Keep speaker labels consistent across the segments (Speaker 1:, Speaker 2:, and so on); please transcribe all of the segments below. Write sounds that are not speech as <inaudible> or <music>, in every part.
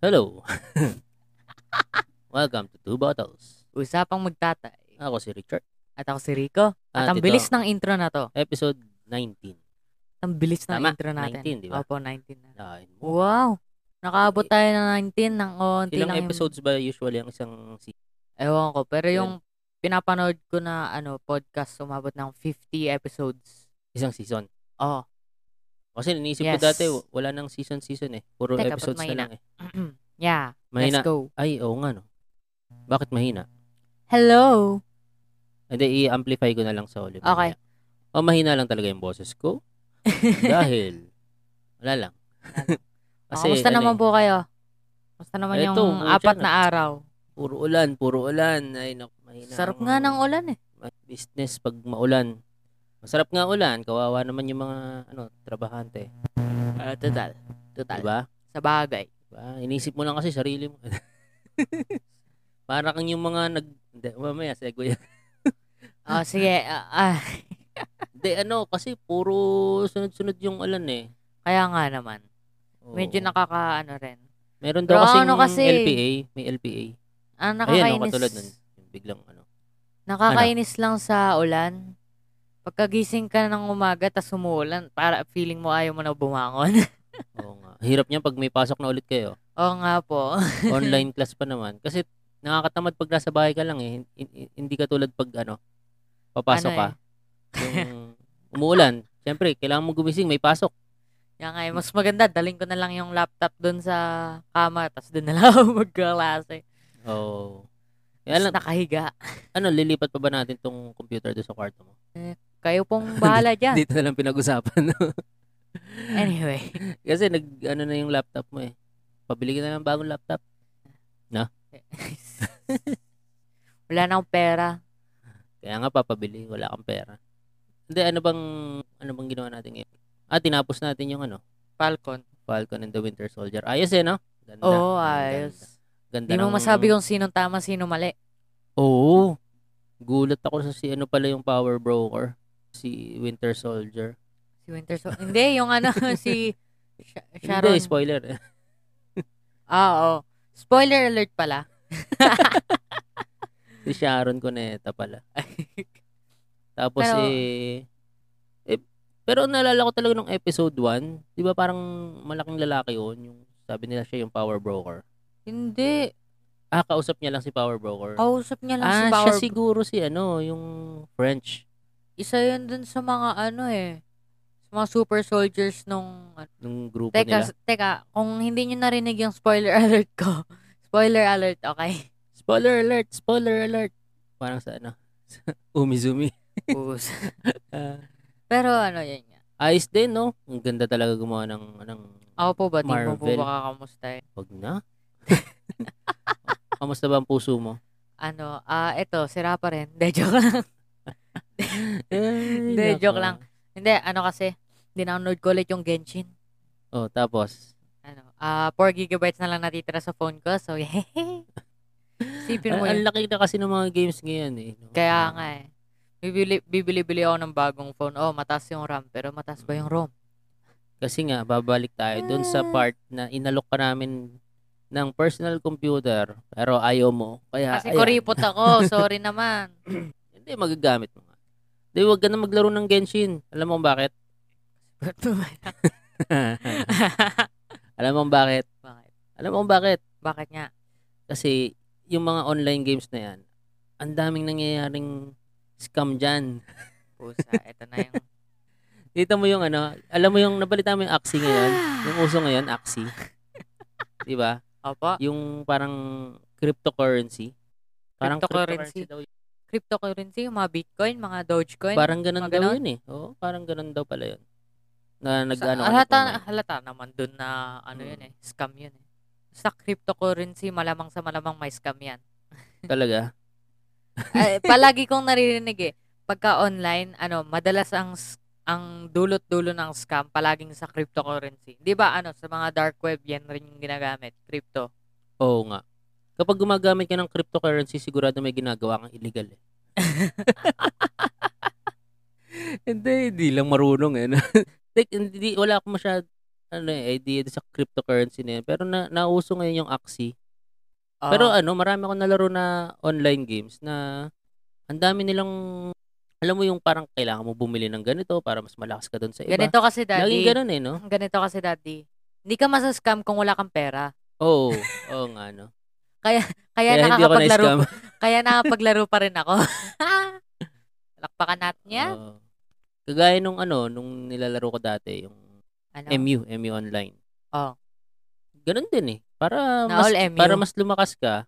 Speaker 1: Hello. <laughs> Welcome to Two Bottles.
Speaker 2: Usapang magtatay.
Speaker 1: Ako si Richard.
Speaker 2: At ako si Rico. At,
Speaker 1: At
Speaker 2: ang
Speaker 1: ito,
Speaker 2: bilis ng intro na to.
Speaker 1: Episode 19.
Speaker 2: Ang bilis ng
Speaker 1: Tama,
Speaker 2: intro natin.
Speaker 1: 19, di ba?
Speaker 2: Opo, 19 na.
Speaker 1: Nine.
Speaker 2: Wow. Nakaabot tayo ng 19 ng onti
Speaker 1: Ilang
Speaker 2: lang. yung-
Speaker 1: episodes ba usually ang isang season?
Speaker 2: Ewan ko. Pero yung pinapanood ko na ano podcast, umabot ng 50 episodes.
Speaker 1: Isang season.
Speaker 2: Oh.
Speaker 1: Kasi iniisip ko
Speaker 2: Yes.
Speaker 1: dati, wala nang season-season eh. Puro
Speaker 2: Teka,
Speaker 1: episodes na lang eh. <clears throat>
Speaker 2: yeah.
Speaker 1: Mahina.
Speaker 2: Let's go.
Speaker 1: Ay, oo nga no. Bakit mahina?
Speaker 2: Hello.
Speaker 1: Hindi, i-amplify ko na lang sa ulit.
Speaker 2: Okay.
Speaker 1: O mahina lang talaga yung boses ko. Dahil, <laughs> wala lang. <laughs>
Speaker 2: Kasi, Kamusta
Speaker 1: ano
Speaker 2: naman
Speaker 1: eh,
Speaker 2: po kayo? Kamusta naman
Speaker 1: Eto,
Speaker 2: yung apat
Speaker 1: na.
Speaker 2: araw?
Speaker 1: Puro ulan, puro ulan. Ay, naku, mahina.
Speaker 2: Sarap nga ng ulan eh.
Speaker 1: business pag maulan. Masarap nga ulan, kawawa naman yung mga ano, trabahante,
Speaker 2: Ah, total. Total.
Speaker 1: 'di ba?
Speaker 2: Sa bagay.
Speaker 1: Diba? Inisip mo lang kasi sarili mo. <laughs> Para kang yung mga nag hindi, mamaya segue. yan. <laughs>
Speaker 2: Oh, sige. ah, ah. <laughs>
Speaker 1: Hindi ano kasi puro sunod-sunod yung ulan eh.
Speaker 2: Kaya nga naman.
Speaker 1: Oo.
Speaker 2: Medyo nakakaano rin.
Speaker 1: Meron daw
Speaker 2: Pero
Speaker 1: kasi,
Speaker 2: ano kasi-
Speaker 1: LPA, may LPA. Ayan,
Speaker 2: nakakainis.
Speaker 1: oh, katulad nun. Yung biglang ano.
Speaker 2: Nakakainis lang sa ulan. Pagkagising ka ng umaga tas umuulan, para feeling mo ayaw mo na bumangon. <laughs>
Speaker 1: Oo nga. Hirap niya pag may pasok na ulit kayo.
Speaker 2: Oo nga po. <laughs>
Speaker 1: Online class pa naman. Kasi nakakatamad pag nasa bahay ka lang eh. Hin- hin- Hindi ka tulad pag ano, papasok
Speaker 2: Ano
Speaker 1: ka. Yung umuulan. <laughs> Siyempre, kailangan mo gumising, may pasok.
Speaker 2: Kaya nga, eh, mas maganda, daling ko na lang yung laptop doon sa kama, tas doon na lang ako magkaklase.
Speaker 1: Oo. Kaya lang,
Speaker 2: nakahiga.
Speaker 1: ano, lilipat pa ba natin tong computer doon sa kwarto mo?
Speaker 2: Kayo pong <laughs> bahala dyan.
Speaker 1: Dito na lang pinag-usapan. no? <laughs>
Speaker 2: anyway.
Speaker 1: Kasi nag, ano na yung laptop mo eh. Pabili ka na ng bagong laptop. <laughs>
Speaker 2: Wala na akong pera.
Speaker 1: Kaya nga papabili, wala kang pera. Hindi, ano bang, ano bang ginawa natin ngayon? Ah, tinapos natin yung ano,
Speaker 2: Falcon.
Speaker 1: Falcon and the Winter Soldier. Ayos eh, no? Ganda.
Speaker 2: Oo,
Speaker 1: Ang
Speaker 2: ayos.
Speaker 1: Ganda,
Speaker 2: Hindi
Speaker 1: ganda
Speaker 2: mo
Speaker 1: ng-
Speaker 2: masabi kung sinong tama, sino mali.
Speaker 1: Oo. Gulat ako sa si ano pala yung power broker. Si Winter Soldier.
Speaker 2: Si Winter Soldier. Hindi, yung ano, <laughs> si Sha- Sharon.
Speaker 1: Hindi, spoiler.
Speaker 2: Ah, oo. Spoiler alert pala. <laughs>
Speaker 1: si Sharon Cuneta pala. <laughs> Tapos
Speaker 2: Pero-
Speaker 1: eh, eh, pero naalala ko talaga nung episode 1, 'di ba parang malaking lalaki 'yon, yung sabi nila siya yung power broker.
Speaker 2: Hindi.
Speaker 1: Ah, kausap niya lang si power broker.
Speaker 2: Kausap niya lang
Speaker 1: ah,
Speaker 2: si
Speaker 1: siya
Speaker 2: Power.
Speaker 1: siguro si ano, yung French.
Speaker 2: Isa yun dun sa mga ano eh. Sa mga super soldiers nung...
Speaker 1: Nung grupo
Speaker 2: Teka,
Speaker 1: nila.
Speaker 2: teka. Kung hindi nyo narinig yung spoiler <laughs> alert ko. Spoiler alert, okay?
Speaker 1: Spoiler alert, spoiler alert. Parang sa ano, <laughs> Umizumi. <laughs> Ah,
Speaker 2: Pero ano yun nga.
Speaker 1: ayos din, no? Ang ganda talaga gumawa ng, ng
Speaker 2: Ako po ba? Di mo po
Speaker 1: Marvel.
Speaker 2: baka kamusta eh.
Speaker 1: wag na. Kamusta ba ang puso mo?
Speaker 2: Ano, ah, eto, sira pa rin. Hindi, joke lang. <laughs> Hindi, joke lang. Hindi, ano kasi, dinownload ko ulit yung Genshin.
Speaker 1: Oh, tapos,
Speaker 2: Ano, ah, 4 gigabytes na lang natitira sa phone ko. So, <laughs> hehehe. Sipin mo
Speaker 1: ang,
Speaker 2: yun.
Speaker 1: laki na kasi ng mga games ngayon eh. no?
Speaker 2: Kaya nga eh. Bibili, bibili-bili ako ng bagong phone. Oh, mataas yung RAM. Pero mataas ba yung ROM?
Speaker 1: Kasi nga, babalik tayo dun sa
Speaker 2: Ah.
Speaker 1: part na inalok ka namin ng personal computer, pero ayaw mo. Kaya,
Speaker 2: Kasi
Speaker 1: ayan.
Speaker 2: kuripot ako. <laughs> Sorry naman.
Speaker 1: Hindi, magagamit mo Hindi, wag ka na maglaro ng Genshin. Alam mo bakit? <laughs> Alam mo bakit?
Speaker 2: Bakit?
Speaker 1: Alam mo bakit?
Speaker 2: Bakit nga?
Speaker 1: Kasi, yung mga online games na yan, ang daming nangyayaring scam dyan.
Speaker 2: Pusa, ito na yung... <laughs>
Speaker 1: Dito mo yung ano, alam mo yung, nabalita mo yung Axie ngayon? <gasps> Yung uso ngayon, Axie. Di ba?
Speaker 2: Opo.
Speaker 1: Yung parang cryptocurrency. Parang
Speaker 2: Cryptocurrency.
Speaker 1: daw.
Speaker 2: Cryptocurrency, yung mga Bitcoin, mga Dogecoin.
Speaker 1: Parang ganun daw yun eh. Oo, parang ganun daw pala yun. Na nag
Speaker 2: Sa-
Speaker 1: ano,
Speaker 2: halata, halata naman dun na ano yun eh. Scam yun eh. Sa cryptocurrency, malamang sa malamang may scam yan. <laughs>
Speaker 1: Talaga.
Speaker 2: Ay, <laughs> palagi kong naririnig eh. Pagka online, ano, madalas ang ang dulot-dulo ng scam palaging sa cryptocurrency. 'Di ba ano, sa mga dark web yan rin yung ginagamit, crypto.
Speaker 1: Oo nga. Kapag gumagamit ka ng cryptocurrency, sigurado may ginagawa kang illegal eh. <laughs> Hindi, hindi lang marunong eh. <laughs> like, hindi, wala akong masyad, ano eh, idea sa cryptocurrency na yun. Pero na, nauso ngayon yung Axie. Pero
Speaker 2: Oo.
Speaker 1: ano, marami akong nalaro na online games na ang dami nilang, alam mo yung parang kailangan mo bumili ng ganito para mas malakas ka doon sa iba.
Speaker 2: ganito kasi
Speaker 1: Laging
Speaker 2: daddy.
Speaker 1: ganun eh, no?
Speaker 2: Ganito kasi daddy. Hindi ka masascam kung wala kang pera.
Speaker 1: Oo, oo nga, no?
Speaker 2: Kaya,
Speaker 1: Kaya ako
Speaker 2: nakakapaglaro,
Speaker 1: na-scam. <laughs>
Speaker 2: kaya nakapaglaro pa rin ako. <laughs> Lakpakan natin yan.
Speaker 1: Oo. Kagaya nung ano, nung nilalaro ko dati, yung
Speaker 2: Ano?
Speaker 1: MU, MU Online.
Speaker 2: Oh.
Speaker 1: Ganun din eh. Para
Speaker 2: Na
Speaker 1: mas,
Speaker 2: all
Speaker 1: para mas lumakas ka.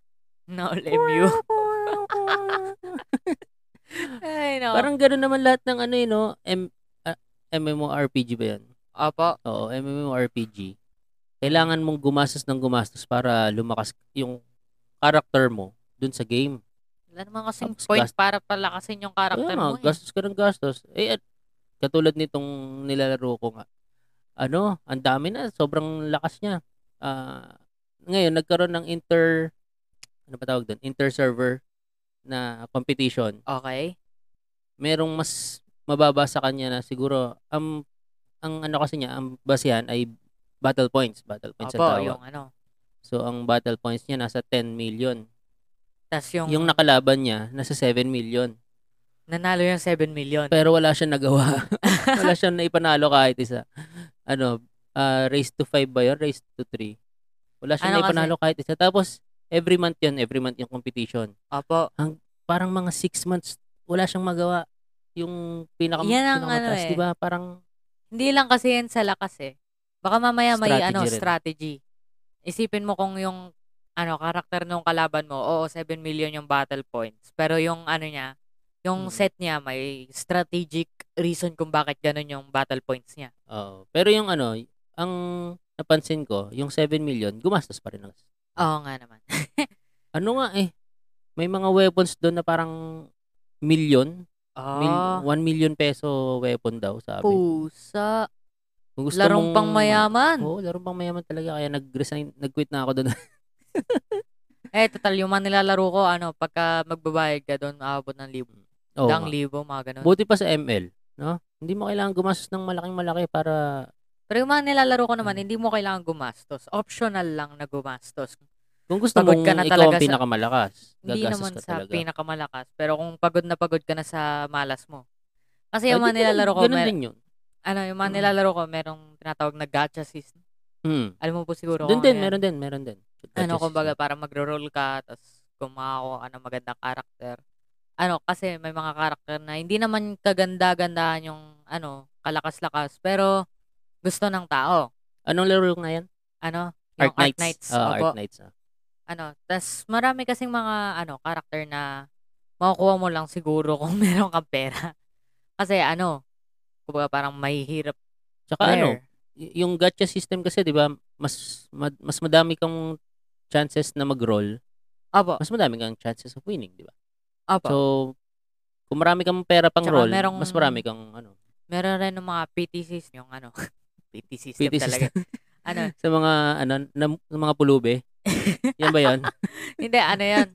Speaker 2: No, MU. <laughs> Ay, no.
Speaker 1: Parang ganun naman lahat ng ano eh, no? M, ah, MMORPG ba yan?
Speaker 2: Opo.
Speaker 1: Oo, MMORPG. Kailangan mong gumastos ng gumastos para lumakas yung character mo dun sa game.
Speaker 2: Wala naman kasing
Speaker 1: Tapos
Speaker 2: point
Speaker 1: gas-
Speaker 2: para palakasin yung karakter
Speaker 1: nga,
Speaker 2: mo. Eh.
Speaker 1: gastos ka ng gastos. Eh, at, katulad nitong nilalaro ko nga. Ano, ang dami na, sobrang lakas niya. Ah, ngayon, nagkaroon ng inter, ano pa tawag doon? Inter-server na competition.
Speaker 2: Okay.
Speaker 1: Merong mas mababa sa kanya na siguro, ang, ang ano kasi niya, ang basihan ay battle points. Battle points ang
Speaker 2: Opo,
Speaker 1: tawag.
Speaker 2: yung ano.
Speaker 1: So, ang battle points niya nasa 10 million.
Speaker 2: Tas yung,
Speaker 1: Yung nakalaban niya, nasa 7 million.
Speaker 2: nanalo yung 7 million.
Speaker 1: Pero wala siyang nagawa. <laughs> wala siyang naipanalo kahit isa. Ano, ah, race to 5 ba yun? Race to 3. Wala siyang
Speaker 2: Ano kasi?
Speaker 1: naipanalo kahit isa. Tapos, every month yun, every month yung competition.
Speaker 2: Opo.
Speaker 1: Parang mga 6 months, wala siyang magawa. Yung pinaka,
Speaker 2: Yan ang
Speaker 1: pinakamataas,
Speaker 2: ano eh.
Speaker 1: di ba? Parang,
Speaker 2: Hindi lang kasi yan sa lakas eh. Baka mamaya may
Speaker 1: Strategy
Speaker 2: ano,
Speaker 1: rin.
Speaker 2: strategy. Isipin mo kung yung ano, karakter nung kalaban mo, oo, 7 million yung battle points. Pero yung ano niya, yung
Speaker 1: Mm.
Speaker 2: set niya may strategic reason kung bakit ganun yung battle points niya.
Speaker 1: oo. Pero yung ano, ang napansin ko, yung 7 million, gumastos pa rin. ng-
Speaker 2: Oo nga naman. <laughs>
Speaker 1: Ano nga eh, may mga weapons doon na parang million,
Speaker 2: Oh,
Speaker 1: 1 million peso weapon daw, sabi.
Speaker 2: pusa.
Speaker 1: Kung gusto
Speaker 2: Larong
Speaker 1: mong-
Speaker 2: pang mayaman.
Speaker 1: Oo, larong pang mayaman talaga. Kaya nag-resign, nag-quit na ako doon. <laughs>
Speaker 2: Eh, total, yung mga nilalaro ko, ano, pagka magbabayad ka doon, aabot ng libo.
Speaker 1: Oo
Speaker 2: Dang
Speaker 1: nga.
Speaker 2: libo, mga ganun.
Speaker 1: Buti pa sa ML, no? Hindi mo kailangan gumastos ng malaking malaki para
Speaker 2: Pero yung mga nilalaro ko naman,
Speaker 1: Mm.
Speaker 2: hindi mo kailangan gumastos. Optional lang na gumastos.
Speaker 1: kung gusto
Speaker 2: Pagod
Speaker 1: mong
Speaker 2: ka na
Speaker 1: ikaw
Speaker 2: talaga
Speaker 1: ang
Speaker 2: sa-
Speaker 1: pinakamalakas,
Speaker 2: Hindi
Speaker 1: gagastos
Speaker 2: naman
Speaker 1: ka
Speaker 2: sa
Speaker 1: talaga.
Speaker 2: pinakamalakas. Pero kung pagod na pagod ka na sa malas mo. Kasi yung mga nilalaro ko,
Speaker 1: ganun
Speaker 2: mer-
Speaker 1: din yun.
Speaker 2: Ano, yung mga
Speaker 1: Mm.
Speaker 2: nilalaro ko, merong tinatawag na gacha system.
Speaker 1: Hmm.
Speaker 2: Alam mo po siguro
Speaker 1: Doon din,
Speaker 2: ano yan.
Speaker 1: meron din, meron din.
Speaker 2: Ano,
Speaker 1: Gotcha
Speaker 2: kumbaga,
Speaker 1: system.
Speaker 2: para magro-roll ka, tapos makakuha ka ng magandang karakter. Ano, kasi may mga karakter na hindi naman kaganda-gandahan yung, ano, kalakas-lakas, pero gusto ng tao.
Speaker 1: Anong laro nga yan?
Speaker 2: Ano, yung
Speaker 1: Arc Knights. Ah,
Speaker 2: opo.
Speaker 1: Arc Knights. ah.
Speaker 2: ano, tas marami kasing mga ano, karakter na makukuha mo lang siguro kung <laughs> meron kang pera. Kasi ano, kumbaga parang mahihirap
Speaker 1: Tsaka ano,
Speaker 2: player.
Speaker 1: y- yung gacha system kasi, di ba, mas, mad- mas madami kang chances na mag-roll,
Speaker 2: Opo,
Speaker 1: mas madami kang chances of winning, di ba?
Speaker 2: opo.
Speaker 1: So, kung marami kang pera pang
Speaker 2: Tsaka
Speaker 1: roll,
Speaker 2: merong-
Speaker 1: mas marami kang ano,
Speaker 2: meron rin ng mga PT system, yung ano, <laughs> PT system
Speaker 1: PT
Speaker 2: talaga.
Speaker 1: system. <laughs>
Speaker 2: Ano,
Speaker 1: sa mga ano na, sa mga pulube. Yan ba 'yan? <laughs>
Speaker 2: hindi, ano yan.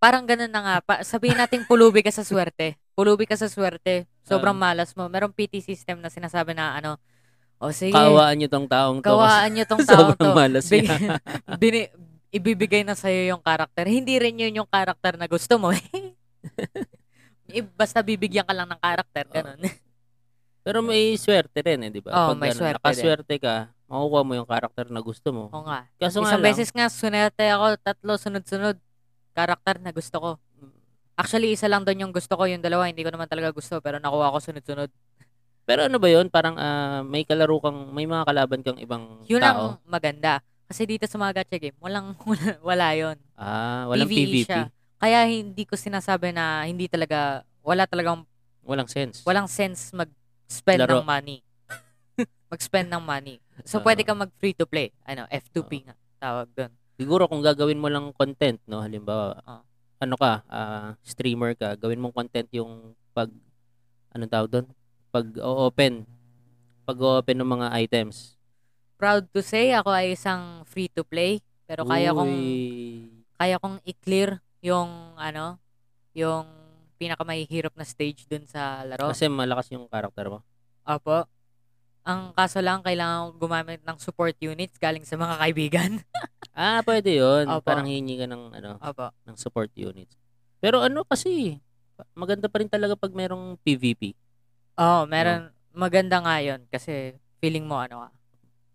Speaker 2: Parang ganun na nga. Pa, sabihin natin pulubi ka sa swerte. Pulubi ka sa swerte. Sobrang
Speaker 1: Um,
Speaker 2: malas mo. Merong PT system na sinasabi na ano, o sige,
Speaker 1: Kawaan niyo tong taong to.
Speaker 2: kawaan nyo tong <laughs> taong
Speaker 1: Sobrang
Speaker 2: to.
Speaker 1: malas
Speaker 2: Big-
Speaker 1: niya. <laughs>
Speaker 2: bini, ibibigay na sa'yo yung karakter. Hindi rin yun yung karakter na gusto mo. <laughs> I- Basta bibigyan ka lang ng karakter, ganun.
Speaker 1: Pero may swerte rin eh, di ba?
Speaker 2: Oo,
Speaker 1: Pag
Speaker 2: may swerte
Speaker 1: nakaswerte ka, makukuha mo yung karakter na gusto mo.
Speaker 2: Oo nga.
Speaker 1: Kaso nga
Speaker 2: Isang
Speaker 1: lang,
Speaker 2: beses nga, sunerte ako, tatlo, sunod-sunod. Karakter na gusto ko. Actually, isa lang doon yung gusto ko. Yung dalawa, hindi ko naman talaga gusto. Pero nakuha ko sunod-sunod.
Speaker 1: pero ano ba 'yon? Parang ah, may kalaro kang, may mga kalaban kang ibang
Speaker 2: Yun
Speaker 1: tao.
Speaker 2: ang maganda. Kasi dito sa mga gacha game, walang, <laughs> wala, wala yun.
Speaker 1: Ah, walang
Speaker 2: PvE
Speaker 1: PVP.
Speaker 2: siya. Kaya hindi ko sinasabi na hindi talaga, wala talagang,
Speaker 1: Walang sense.
Speaker 2: walang sense mag-spend
Speaker 1: Laro.
Speaker 2: ng money. <laughs> mag-spend ng money. So,
Speaker 1: Oo.
Speaker 2: pwede kang mag-free to play. Ano, F2P nga. Tawag doon.
Speaker 1: Siguro kung gagawin mo lang content, no, halimbawa,
Speaker 2: Oo.
Speaker 1: Ano ka, ah, streamer ka, gawin mong content yung pag anong tawag doon? Pag open pag open ng mga items.
Speaker 2: Proud to say, ako ay isang free to play. Pero kaya kong,
Speaker 1: Uy.
Speaker 2: kaya kong i-clear yung, ano, yung pinakamahihirap na stage dun sa laro.
Speaker 1: Kasi malakas yung character mo.
Speaker 2: Opo. Ang kaso lang, kailangan ko gumamit ng support units galing sa mga kaibigan. <laughs>
Speaker 1: Ah, pwede yun.
Speaker 2: Opo.
Speaker 1: Parang hingi ka ng, ano,
Speaker 2: Opo.
Speaker 1: ng support units. Pero ano kasi, maganda pa rin talaga pag merong PvP.
Speaker 2: Oo, meron. Maganda nga yun kasi feeling mo ano ka.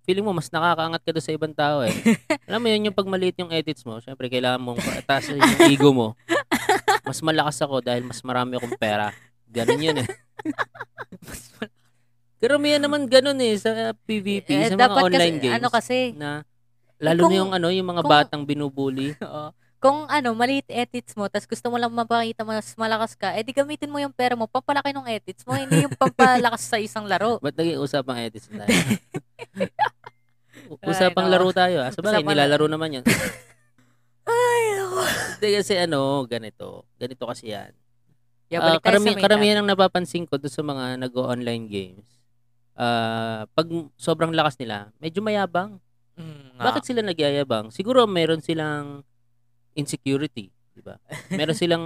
Speaker 1: Feeling mo, mas nakakaangat ka doon sa ibang tao eh. <laughs> Alam mo yun, yung pag maliit yung edits mo, syempre kailangan mong ataas yung ego mo. <laughs> Mas malakas ako dahil mas marami akong pera. Ganun yun eh. Karamihan naman ganun eh sa PvP,
Speaker 2: Eh,
Speaker 1: sa mga online
Speaker 2: kasi,
Speaker 1: games.
Speaker 2: ano kasi,
Speaker 1: na lalo
Speaker 2: kung-
Speaker 1: na yung ano, yung mga
Speaker 2: kung-
Speaker 1: batang binubuli. <laughs>
Speaker 2: oo. kung ano, maliit edits mo, tas gusto mo lang mapakita mo mas malakas ka, edi gamitin mo yung pera mo, pampalaki ng edits mo, hindi yung pampalakas sa isang laro.
Speaker 1: Ba't naging usapang edits na tayo? <laughs> usapang
Speaker 2: Ay,
Speaker 1: laro tayo. Ah. Sabagay,
Speaker 2: Usapang-
Speaker 1: nilalaro naman yan. <laughs>
Speaker 2: Ay, ako.
Speaker 1: Hindi kasi ano, ganito. Ganito kasi yan.
Speaker 2: Yeah,
Speaker 1: Ah,
Speaker 2: tayo
Speaker 1: karami, karamihan ang napapansin ko doon sa mga nag-online games. Ah, pag sobrang lakas nila, medyo mayabang.
Speaker 2: Mm,
Speaker 1: Bakit sila nagyayabang? Siguro meron silang insecurity, di ba? <laughs> Meron silang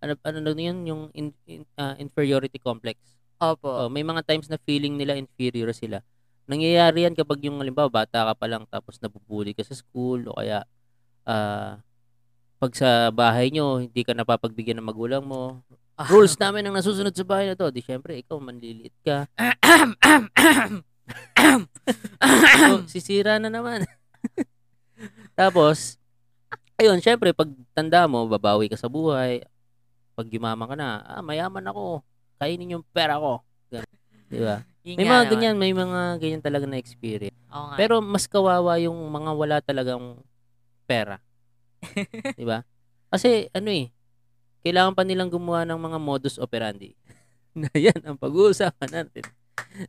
Speaker 1: ano ano na yun yung in- in- ah, inferiority complex.
Speaker 2: Opo.
Speaker 1: Oh, may mga times na feeling nila inferior sila. Nangyayari yan kapag yung halimbawa bata ka pa lang tapos nabubuli ka sa school o kaya ah, pag sa bahay nyo, hindi ka napapagbigyan ng magulang mo. Rules namin ang nasusunod sa bahay na to. Di syempre, ikaw manliliit ka. So, <coughs> <coughs> sisira na naman. <laughs> Tapos, ayun, syempre, pag tanda mo, babawi ka sa buhay. Pag yumaman ka na, ah, mayaman ako. Kainin yung pera ko. Di ba? <laughs> May mga
Speaker 2: naman.
Speaker 1: ganyan, may mga ganyan talaga na experience.
Speaker 2: Oo nga.
Speaker 1: Pero mas kawawa yung mga wala talagang pera. <laughs> Di ba? Kasi ano eh, kailangan pa nilang gumawa ng mga modus operandi. <laughs> na yan ang pag-uusapan natin.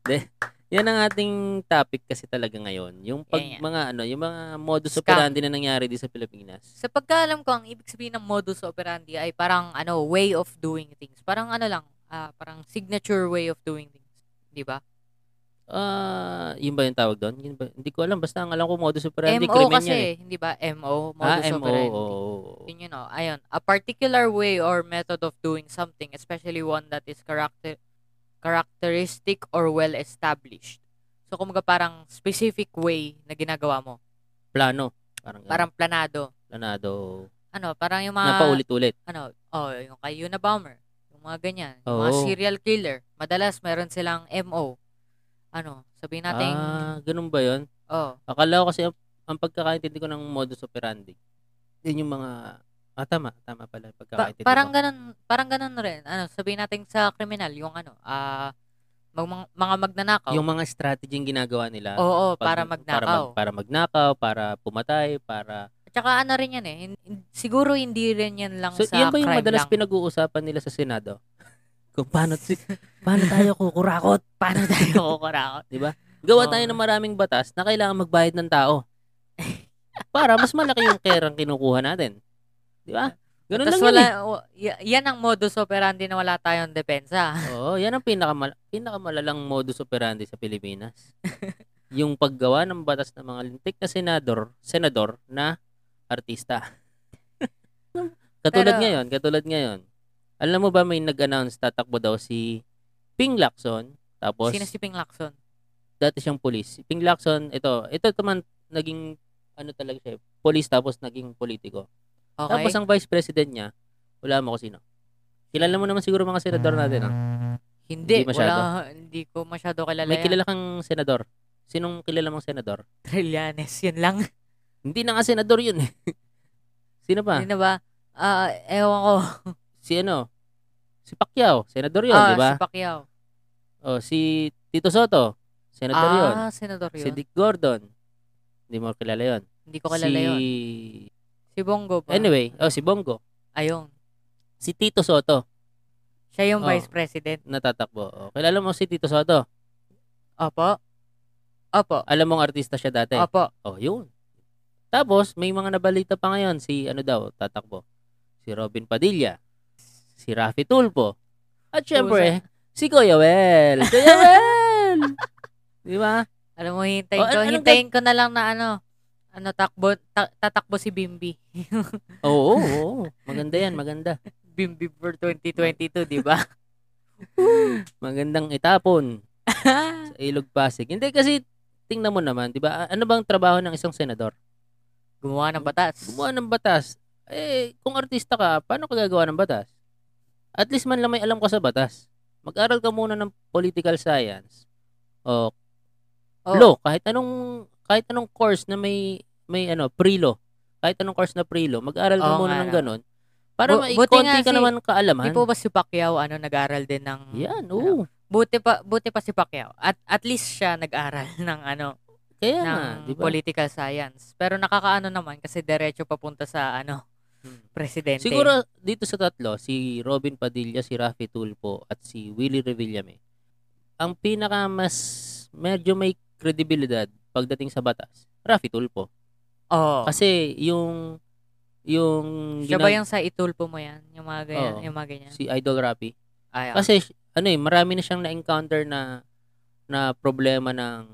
Speaker 1: De, yan ang ating topic kasi talaga ngayon. Yung pag
Speaker 2: Yan, yan.
Speaker 1: mga ano, yung mga modus
Speaker 2: Scam.
Speaker 1: operandi na nangyari di sa Pilipinas.
Speaker 2: Sa pagkaalam ko, ang ibig sabihin ng modus operandi ay parang ano, way of doing things. Parang ano lang, ah, parang signature way of doing things. Di ba?
Speaker 1: Ah, yun ba yung tawag doon? Yun ba? Hindi ko alam. Basta ang alam ko modus operandi,
Speaker 2: MO
Speaker 1: krimen
Speaker 2: kasi,
Speaker 1: yan eh.
Speaker 2: hindi ba? MO,
Speaker 1: Ah,
Speaker 2: modus
Speaker 1: MO.
Speaker 2: operandi.
Speaker 1: oo.
Speaker 2: Yun yun, oh. Ayun. A particular way or method of doing something, especially one that is character characteristic or well established. So, kumbaga parang specific way na ginagawa mo.
Speaker 1: Plano. Parang.
Speaker 2: Parang planado.
Speaker 1: planado.
Speaker 2: Ano, parang yung mga,
Speaker 1: Napaulit-ulit.
Speaker 2: ano, oh, yung kay Unabomber. Yung mga ganyan. Yung mga serial killer. Madalas, meron silang MO. Ano, sabihin natin,
Speaker 1: Ah, ganun ba yun?
Speaker 2: oh,
Speaker 1: Akala ko kasi ang, ang pagkakaintindi ko ng modus operandi, yun yung mga, ah tama, tama pala, yung
Speaker 2: Pa-
Speaker 1: pagkakaintindi
Speaker 2: parang
Speaker 1: ko.
Speaker 2: ganun, parang ganun rin. Ano, sabihin natin sa criminal, yung ano, ah, mag, mga, mga magnanakaw.
Speaker 1: Yung mga strategy yung ginagawa nila.
Speaker 2: Oo,
Speaker 1: pag-
Speaker 2: para
Speaker 1: Para,
Speaker 2: magnakaw.
Speaker 1: mag, para magnakaw, para pumatay, para...
Speaker 2: At saka ano rin yan eh, siguro hindi rin yan lang
Speaker 1: So,
Speaker 2: sa
Speaker 1: yan ba yung
Speaker 2: crime
Speaker 1: madalas
Speaker 2: lang.
Speaker 1: pinag-uusapan nila sa Senado? Kung paano, si, paano tayo kukurakot?
Speaker 2: Paano tayo <laughs> kukurakot?
Speaker 1: Di ba? Gawa tayo ng maraming batas na kailangan magbayad ng tao. Para mas malaki yung kerang kinukuha natin. Di ba? Ganun
Speaker 2: Tapos
Speaker 1: lang
Speaker 2: wala,
Speaker 1: yun eh.
Speaker 2: y- yan ang modus operandi na wala tayong depensa. <laughs>
Speaker 1: Oo, yan ang pinakamal pinakamalalang modus operandi sa Pilipinas. yung paggawa ng batas ng mga lintik na senador, senador na artista. <laughs> katulad
Speaker 2: Pero-
Speaker 1: ngayon, katulad ngayon. Alam mo ba may nag-announce tatakbo daw si Ping Lacson, tapos
Speaker 2: Sino si Ping Lacson?
Speaker 1: dati siyang police. Si Ping Lacson, ito, ito naman naging ano talaga siya, police tapos naging politiko.
Speaker 2: Okay.
Speaker 1: Tapos ang vice president niya, wala mo ko sino. Kilala mo naman siguro mga senador natin, ah.
Speaker 2: hindi,
Speaker 1: hindi masyado.
Speaker 2: wala, hindi ko masyado kilala
Speaker 1: May
Speaker 2: yan.
Speaker 1: kilala kang senador. Sinong kilala mong senador?
Speaker 2: Trillanes, yun lang. <laughs>
Speaker 1: Hindi na nga senador yun eh. <laughs> Sino pa?
Speaker 2: Na ba? Ah, ewan ko.
Speaker 1: Si ano? Si Pacquiao, senador yun,
Speaker 2: ah,
Speaker 1: di ba?
Speaker 2: si Pacquiao.
Speaker 1: O si Tito Soto, senador yun.
Speaker 2: ah, senador
Speaker 1: Si
Speaker 2: yun.
Speaker 1: Dick Gordon. Hindi mo kilala yun.
Speaker 2: Hindi ko kilala
Speaker 1: si...
Speaker 2: yun. Si Bongo ba?
Speaker 1: Anyway, oh si Bongo.
Speaker 2: Ayun.
Speaker 1: Si Tito Soto,
Speaker 2: Siya yung
Speaker 1: Oh.
Speaker 2: vice president.
Speaker 1: natatakbo. Oh, kilala mo si Tito Soto?
Speaker 2: Opo. Opo.
Speaker 1: Alam mong artista siya dati.
Speaker 2: Opo.
Speaker 1: Oh, yun. Tapos, may mga nabalita pa ngayon. Si, ano daw, tatakbo. Si Robin Padilla. Si Rafi Tulpo. At syempre, si Kuya Wel. Kuya Wel! <laughs> Di ba?
Speaker 2: Alam mo, hintayin
Speaker 1: Oh,
Speaker 2: ko.
Speaker 1: an-
Speaker 2: hintayin ko na lang na ano, ano takbo, ta- tatakbo si Bimbi. <laughs>
Speaker 1: Oo, oo, oo. Maganda yan, maganda. <laughs>
Speaker 2: Bimbi for 2022, di ba?
Speaker 1: Magandang itapon sa Ilog Pasig. Hindi kasi tingnan mo naman, 'di ba? Ano bang trabaho ng isang senador?
Speaker 2: Gumawa ng batas.
Speaker 1: Gumawa ng batas. Eh, kung artista ka, paano ka gagawa ng batas? At least man lang may alam ka sa batas. Mag-aral ka muna ng political science o
Speaker 2: Oh,
Speaker 1: law, kahit anong kahit anong course na may may ano, pre-law. Kahit anong course na pre-law, mag-aral ka
Speaker 2: Oo
Speaker 1: muna ng ganun. Para
Speaker 2: Bu-
Speaker 1: may
Speaker 2: buti
Speaker 1: konti
Speaker 2: nga
Speaker 1: ka
Speaker 2: si-
Speaker 1: naman kaalaman.
Speaker 2: Di po ba si Pacquiao, ano, nag-aral din ng...
Speaker 1: Yan,
Speaker 2: ano,
Speaker 1: oo.
Speaker 2: Buti pa, buti pa si Pacquiao. At, at least siya nag-aral <laughs> ng, ano,
Speaker 1: Kaya
Speaker 2: ng
Speaker 1: nga, di ba?
Speaker 2: political science. Pero nakakaano naman kasi diretso papunta sa, ano. Presidente.
Speaker 1: Siguro dito sa tatlo, si Robin Padilla, si Rafi Tulfo, at si Willie Revillame, ang pinaka mas medyo may kredibilidad pagdating sa batas, Rafi Tulfo.
Speaker 2: Oo.
Speaker 1: Kasi yung yung
Speaker 2: siya ba yung sa itulpo mo yan? Yung mga ganyan?
Speaker 1: Oo.
Speaker 2: Yung mga ganyan?
Speaker 1: si Idol Rafi.
Speaker 2: Ay, ah.
Speaker 1: Kasi ano eh, marami na siyang na-encounter na na problema ng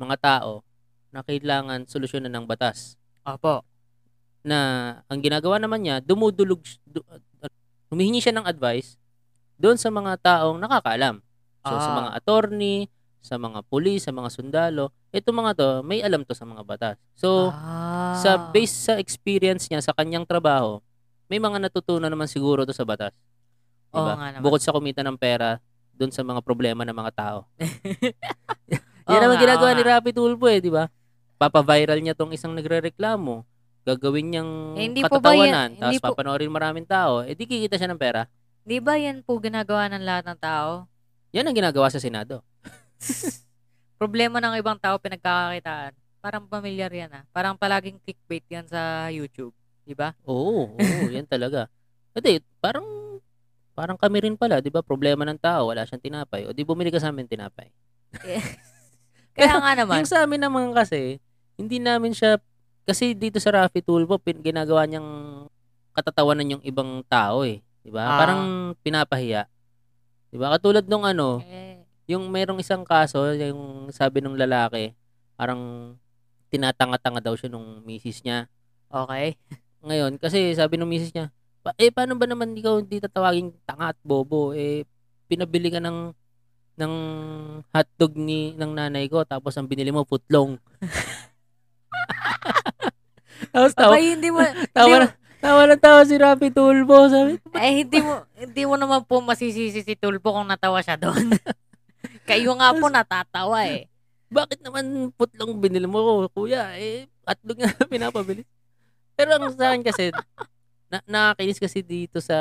Speaker 1: mga tao na kailangan solusyonan ng batas.
Speaker 2: Opo.
Speaker 1: Na ang ginagawa naman niya, dumudulog, du, humihingi siya ng advice doon sa mga taong nakakaalam. So, sa
Speaker 2: Ah.
Speaker 1: mga attorney, sa mga pulis, sa mga sundalo, ito mga to, may alam to sa mga batas. So,
Speaker 2: ah.
Speaker 1: sa base sa experience niya sa kanyang trabaho, may mga natutunan naman siguro to sa batas.
Speaker 2: Oo
Speaker 1: Diba?
Speaker 2: nga naman.
Speaker 1: Bukod sa kumita ng pera doon sa mga problema ng mga tao. <laughs>
Speaker 2: Oo
Speaker 1: Yan naman ginagawa
Speaker 2: oo
Speaker 1: ni. Rapi Tulfo eh, di ba? Papa-viral niya tong isang nagrereklamo. Gagawin niyang
Speaker 2: Eh, hindi po ba yan-
Speaker 1: katatawanan. Tapos
Speaker 2: po-
Speaker 1: papanoorin maraming tao. Eh, di kikita siya ng pera.
Speaker 2: Di ba yan po ginagawa ng lahat ng tao?
Speaker 1: Yan ang ginagawa sa Senado. <laughs>
Speaker 2: Problema ng ibang tao pinagkakakitaan. Parang pamilyar yan ah. Parang palaging clickbait yan sa YouTube. Di ba?
Speaker 1: Oo, oo, <laughs> yan talaga. Hindi, parang parang kami rin pala, 'di ba? Problema ng tao, wala siyang tinapay. O di bumili ka sa amin tinapay. <laughs>
Speaker 2: Kaya nga naman.
Speaker 1: Yung sa amin naman kasi, hindi namin siya kasi dito sa Rafi Tulfo, pin, ginagawa niyang katatawanan yung ibang tao eh, 'di ba?
Speaker 2: Ah.
Speaker 1: Parang pinapahiya. 'Di ba? Katulad nung ano,
Speaker 2: Eh,
Speaker 1: yung merong isang kaso, yung sabi nung lalaki, parang tinatanga-tanga daw siya nung misis niya.
Speaker 2: okay. <laughs>
Speaker 1: Ngayon, kasi sabi nung misis niya, pa, eh paano ba naman ikaw hindi tatawagin tanga at bobo? Eh pinabili ka ng ng hotdog ni ng nanay ko tapos ang binili mo footlong. <laughs> tapos tawa,
Speaker 2: Abay, hindi mo, <laughs>
Speaker 1: tawa, na, tawa na tawa si Rapi Tulfo. Sabi,
Speaker 2: eh, hindi mo, hindi mo naman po masisisi si Tulpo kung natawa siya doon. <laughs> Kayo nga po natatawa eh.
Speaker 1: bakit naman putlong binili mo, kuya? Eh, hotdog nga <laughs> pinapabili. Pero ang sa akin kasi, na, nakakainis kasi dito sa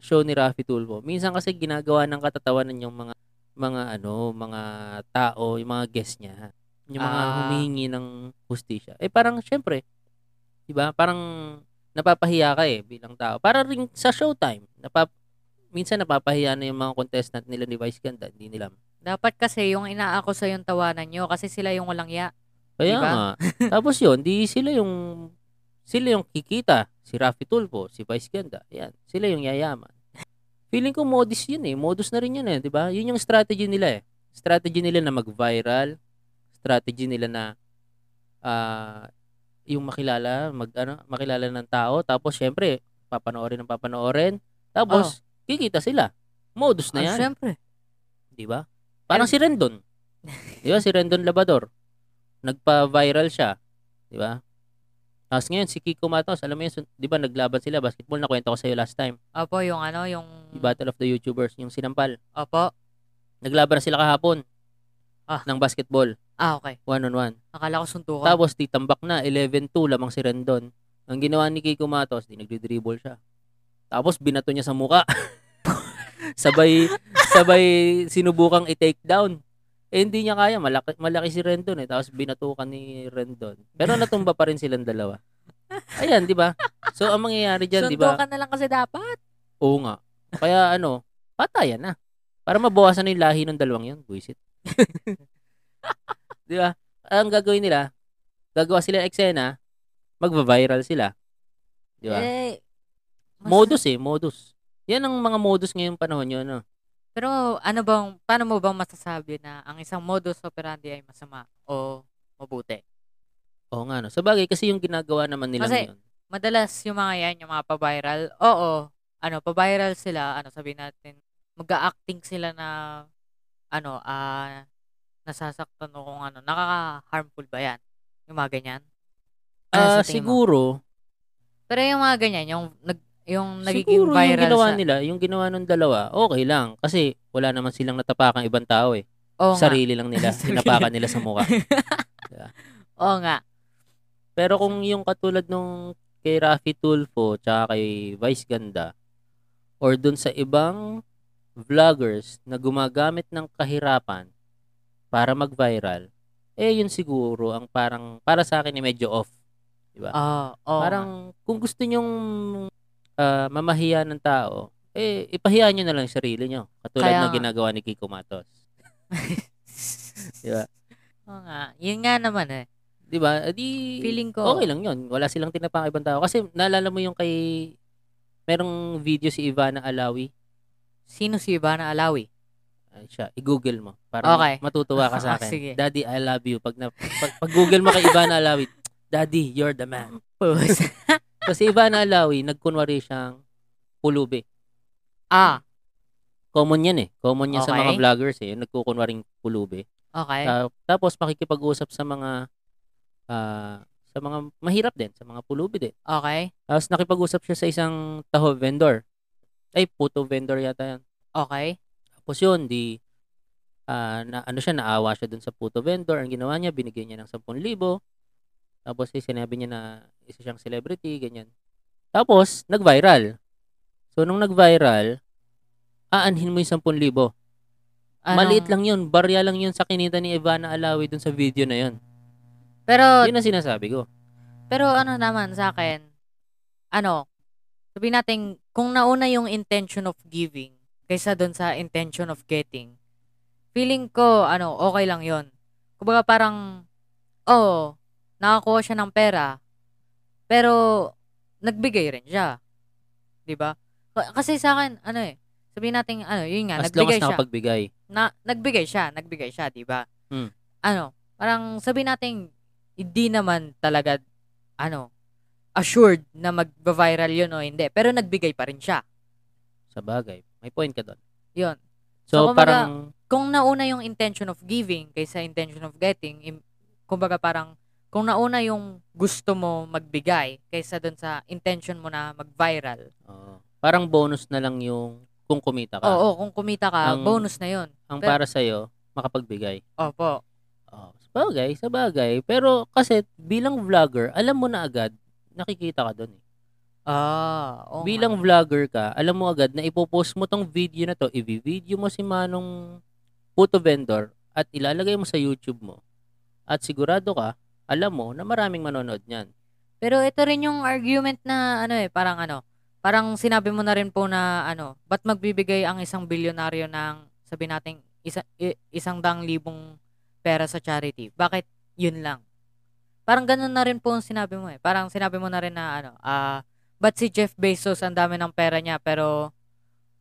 Speaker 1: show ni Rafi Tulfo. Minsan kasi ginagawa ng katatawanan yung mga mga ano, mga tao, yung mga guest niya. Yung mga
Speaker 2: Ah.
Speaker 1: humihingi ng hustisya. Eh parang syempre, 'di ba? Parang napapahiya ka eh bilang tao. Para ring sa showtime, napap minsan napapahiya na yung mga contestant nila ni Vice Ganda, hindi nila
Speaker 2: Dapat kasi yung inaako sa yung tawanan nyo kasi sila yung walang ya.
Speaker 1: Kaya
Speaker 2: Diba?
Speaker 1: nga. <laughs> Tapos yun, di sila yung sila yung kikita. Si Rafi Tulfo, si Vice Ganda. Yan. Sila yung yayaman. Feeling ko modus yun eh. Modus na rin yun eh. Di ba? Yun yung strategy nila eh. Strategy nila na mag-viral. Strategy nila na ah yung makilala, mag, ano, makilala ng tao. Tapos syempre, papanoorin ng papanoorin. Tapos, kikita sila. Modus na
Speaker 2: Ah,
Speaker 1: yan.
Speaker 2: syempre.
Speaker 1: Di ba? Parang si Rendon. Di ba? Si Rendon Labador. Nagpa-viral siya. Di ba? Tapos ngayon, si Kiko Matos, alam mo yun, di ba naglaban sila, basketball, nakwento ko sa'yo last time.
Speaker 2: Opo, yung ano, yung...
Speaker 1: Battle of the YouTubers, yung sinampal.
Speaker 2: Opo.
Speaker 1: Naglaban na sila kahapon.
Speaker 2: Ah.
Speaker 1: Ng basketball,
Speaker 2: Ah, okay.
Speaker 1: one-on-one.
Speaker 2: Akala ko suntukan.
Speaker 1: Tapos, titambak na, 11-2 lamang si Rendon. Ang ginawa ni Kiko Matos, di nagdi-dribble siya. Tapos, binato niya sa muka. <laughs> sabay, sabay sinubukang i-take down. Eh, hindi niya kaya. Malaki, malaki si Rendon eh. Tapos, binatukan ni Rendon. Pero natumba pa rin silang dalawa. Ayan, di ba? So, ang mangyayari dyan, di ba?
Speaker 2: Suntukan na lang kasi dapat.
Speaker 1: Oo nga. Kaya ano, patayan na. Para mabawasan na yung lahi ng dalawang yun. Buisit. <laughs> Di ba? Ang gagawin nila, gagawa sila ng eksena, magva-viral sila. Di ba?
Speaker 2: Eh, mas-
Speaker 1: modus eh, modus. Yan ang mga modus ngayong panahon yun. No?
Speaker 2: Pero ano bang, paano mo bang masasabi na ang isang modus operandi ay masama o mabuti?
Speaker 1: Oo nga, no? Sa bagay, kasi yung ginagawa naman nila
Speaker 2: Kasi-
Speaker 1: ngayon.
Speaker 2: Madalas yung mga yan, yung mga pa-viral, oo, ano, pa-viral sila, ano, sabihin natin, mag-a-acting sila na, ano, ah, nasasaktan o kung ano, nakaka-harmful ba yan? Yung mga ganyan? Ano
Speaker 1: Ah,
Speaker 2: mo?
Speaker 1: siguro,
Speaker 2: Pero yung mga ganyan, yung, nag, yung nagiging
Speaker 1: siguro yung
Speaker 2: viral
Speaker 1: ginawa
Speaker 2: sa...
Speaker 1: nila, yung ginawa ng dalawa, okay lang. Kasi wala naman silang natapakang ibang tao eh.
Speaker 2: Oo nga.
Speaker 1: Sarili lang nila, <laughs> tinapakan nila sa mukha. <laughs>
Speaker 2: Oo nga.
Speaker 1: Pero kung yung katulad nung kay Rafi Tulfo tsaka kay Vice Ganda or dun sa ibang vloggers na gumagamit ng kahirapan para mag-viral, eh yun siguro ang parang para sa akin eh medyo off. Diba?
Speaker 2: Oo, oo nga.
Speaker 1: parang kung gusto nyong ah, mamahiya ng tao, eh ipahiya nyo na lang sarili nyo. Katulad
Speaker 2: Kaya
Speaker 1: ng ginagawa ni Kiko Matos. <laughs> Diba?
Speaker 2: Oo nga. Yun nga naman eh.
Speaker 1: Di ba? Eh, Di,
Speaker 2: Feeling ko-
Speaker 1: okay lang yun. Wala silang tinapang ibang tao. Kasi naalala mo yung kay, merong video si Ivana Alawi.
Speaker 2: Sino si Ivana Alawi?
Speaker 1: Ay, siya, i-google mo. Para
Speaker 2: Okay.
Speaker 1: matutuwa ka sa <laughs> akin.
Speaker 2: sige.
Speaker 1: Daddy, I love you. Pag, na, pag, pag google mo kay Ivana Alawi, Daddy, you're the man. <laughs> <laughs> So si Ivana Alawi, nagkunwari siyang pulubi.
Speaker 2: ah,
Speaker 1: Common yan eh. Common yan sa mga
Speaker 2: Okay.
Speaker 1: vloggers eh. Yung nagkukunwaring pulubi.
Speaker 2: okay.
Speaker 1: Ta- tapos makikipag-usap sa mga ah, sa mga mahirap din, sa mga pulubi din.
Speaker 2: Okay.
Speaker 1: Tapos nakipag-usap siya sa isang taho vendor. Ay, puto vendor yata yan.
Speaker 2: Okay.
Speaker 1: Tapos yun, di, ah, na, ano siya, naawa siya dun sa puto vendor. Ang ginawa niya, binigyan niya ng 10,000. Tapos eh, sinabi niya na isa siyang celebrity, ganyan. Tapos, nag-viral. So, nung nag-viral, aanhin mo yung 10,000.
Speaker 2: Anong-
Speaker 1: Maliit lang yun. Barya lang yun sa kinita ni Ivana Alawi dun sa video na yun.
Speaker 2: Pero,
Speaker 1: Yun ang sinasabi ko.
Speaker 2: pero ano naman sa akin, ano, sabihin natin, kung nauna yung intention of giving kaysa doon sa intention of getting, feeling ko, ano, okay lang yon Kumbaga parang, oh, nakakuha siya ng pera, pero nagbigay rin siya. 'Di ba? Kasi sa akin, ano eh, sabihin natin, ano, yun nga,
Speaker 1: As long
Speaker 2: nagbigay
Speaker 1: as
Speaker 2: siya.
Speaker 1: nakapagbigay.
Speaker 2: na nagbigay siya, nagbigay siya, 'di ba?
Speaker 1: Hmm.
Speaker 2: Ano, parang sabi natin hindi naman talaga ano, assured na mag-viral 'yun o hindi, pero nagbigay pa rin siya.
Speaker 1: Sa bagay. May point ka doon.
Speaker 2: 'Yun.
Speaker 1: So,
Speaker 2: So, kumbaga,
Speaker 1: parang,
Speaker 2: Kung nauna yung intention of giving kaysa intention of getting, im- kumbaga parang kung nauna yung gusto mo magbigay kaysa doon sa intention mo na mag-viral.
Speaker 1: oo. parang bonus na lang yung kung kumita ka.
Speaker 2: Oo, kung kumita ka,
Speaker 1: Ang-
Speaker 2: bonus na 'yon.
Speaker 1: Ang
Speaker 2: pero-
Speaker 1: para sa'yo, makapagbigay.
Speaker 2: Opo.
Speaker 1: Oh, sa bagay, sa bagay. Pero kasi bilang vlogger, alam mo na agad, nakikita ka doon eh.
Speaker 2: Ah, nga.
Speaker 1: bilang vlogger ka, alam mo agad na ipopost mo tong video na to, i-video mo si Manong puto vendor at ilalagay mo sa YouTube mo. At sigurado ka, alam mo na maraming manonood niyan.
Speaker 2: Pero ito rin yung argument na ano eh, parang ano, parang sinabi mo na rin po na ano, ba't magbibigay ang isang bilyonaryo ng sabi nating isa, isang daang libong pera sa charity? Bakit yun lang? Parang ganun na rin po ang sinabi mo eh. Parang sinabi mo na rin na ano, ah, ba't si Jeff Bezos ang dami ng pera niya pero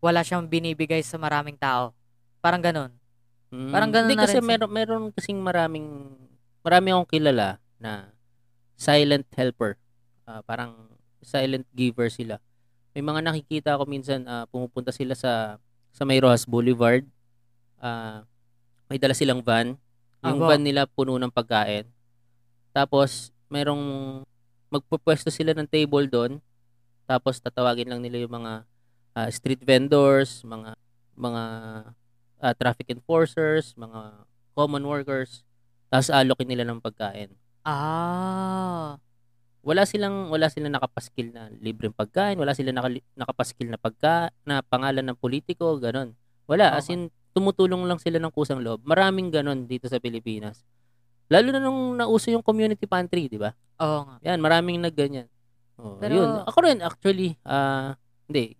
Speaker 2: wala siyang binibigay sa maraming tao? Parang ganun.
Speaker 1: Mm,
Speaker 2: Parang ganun
Speaker 1: Hindi
Speaker 2: na
Speaker 1: kasi
Speaker 2: rin
Speaker 1: meron, meron kasing maraming, marami akong kilala na silent helper. Ah, parang silent giver sila. May mga nakikita ako minsan ah, pumupunta sila sa sa May Rojas Boulevard. Ah, may dala silang van. Yung
Speaker 2: Abo.
Speaker 1: van nila puno ng pagkain. Tapos merong magpupwesto sila ng table doon. Tapos tatawagin lang nila yung mga ah, street vendors, mga mga ah, traffic enforcers, mga common workers. Tapos alokin nila ng pagkain.
Speaker 2: Ah.
Speaker 1: Wala silang wala silang nakapaskil na libreng pagkain, wala silang naka, nakapaskil na pagka na pangalan ng politiko, ganun. Wala, as
Speaker 2: Okay.
Speaker 1: in tumutulong lang sila ng kusang loob. Maraming ganun dito sa Pilipinas. Lalo na nung nauso yung community pantry, di ba?
Speaker 2: Oo nga.
Speaker 1: Yan, maraming nagganyan. Oh,
Speaker 2: Pero-
Speaker 1: yun. Ako rin actually, ah hindi,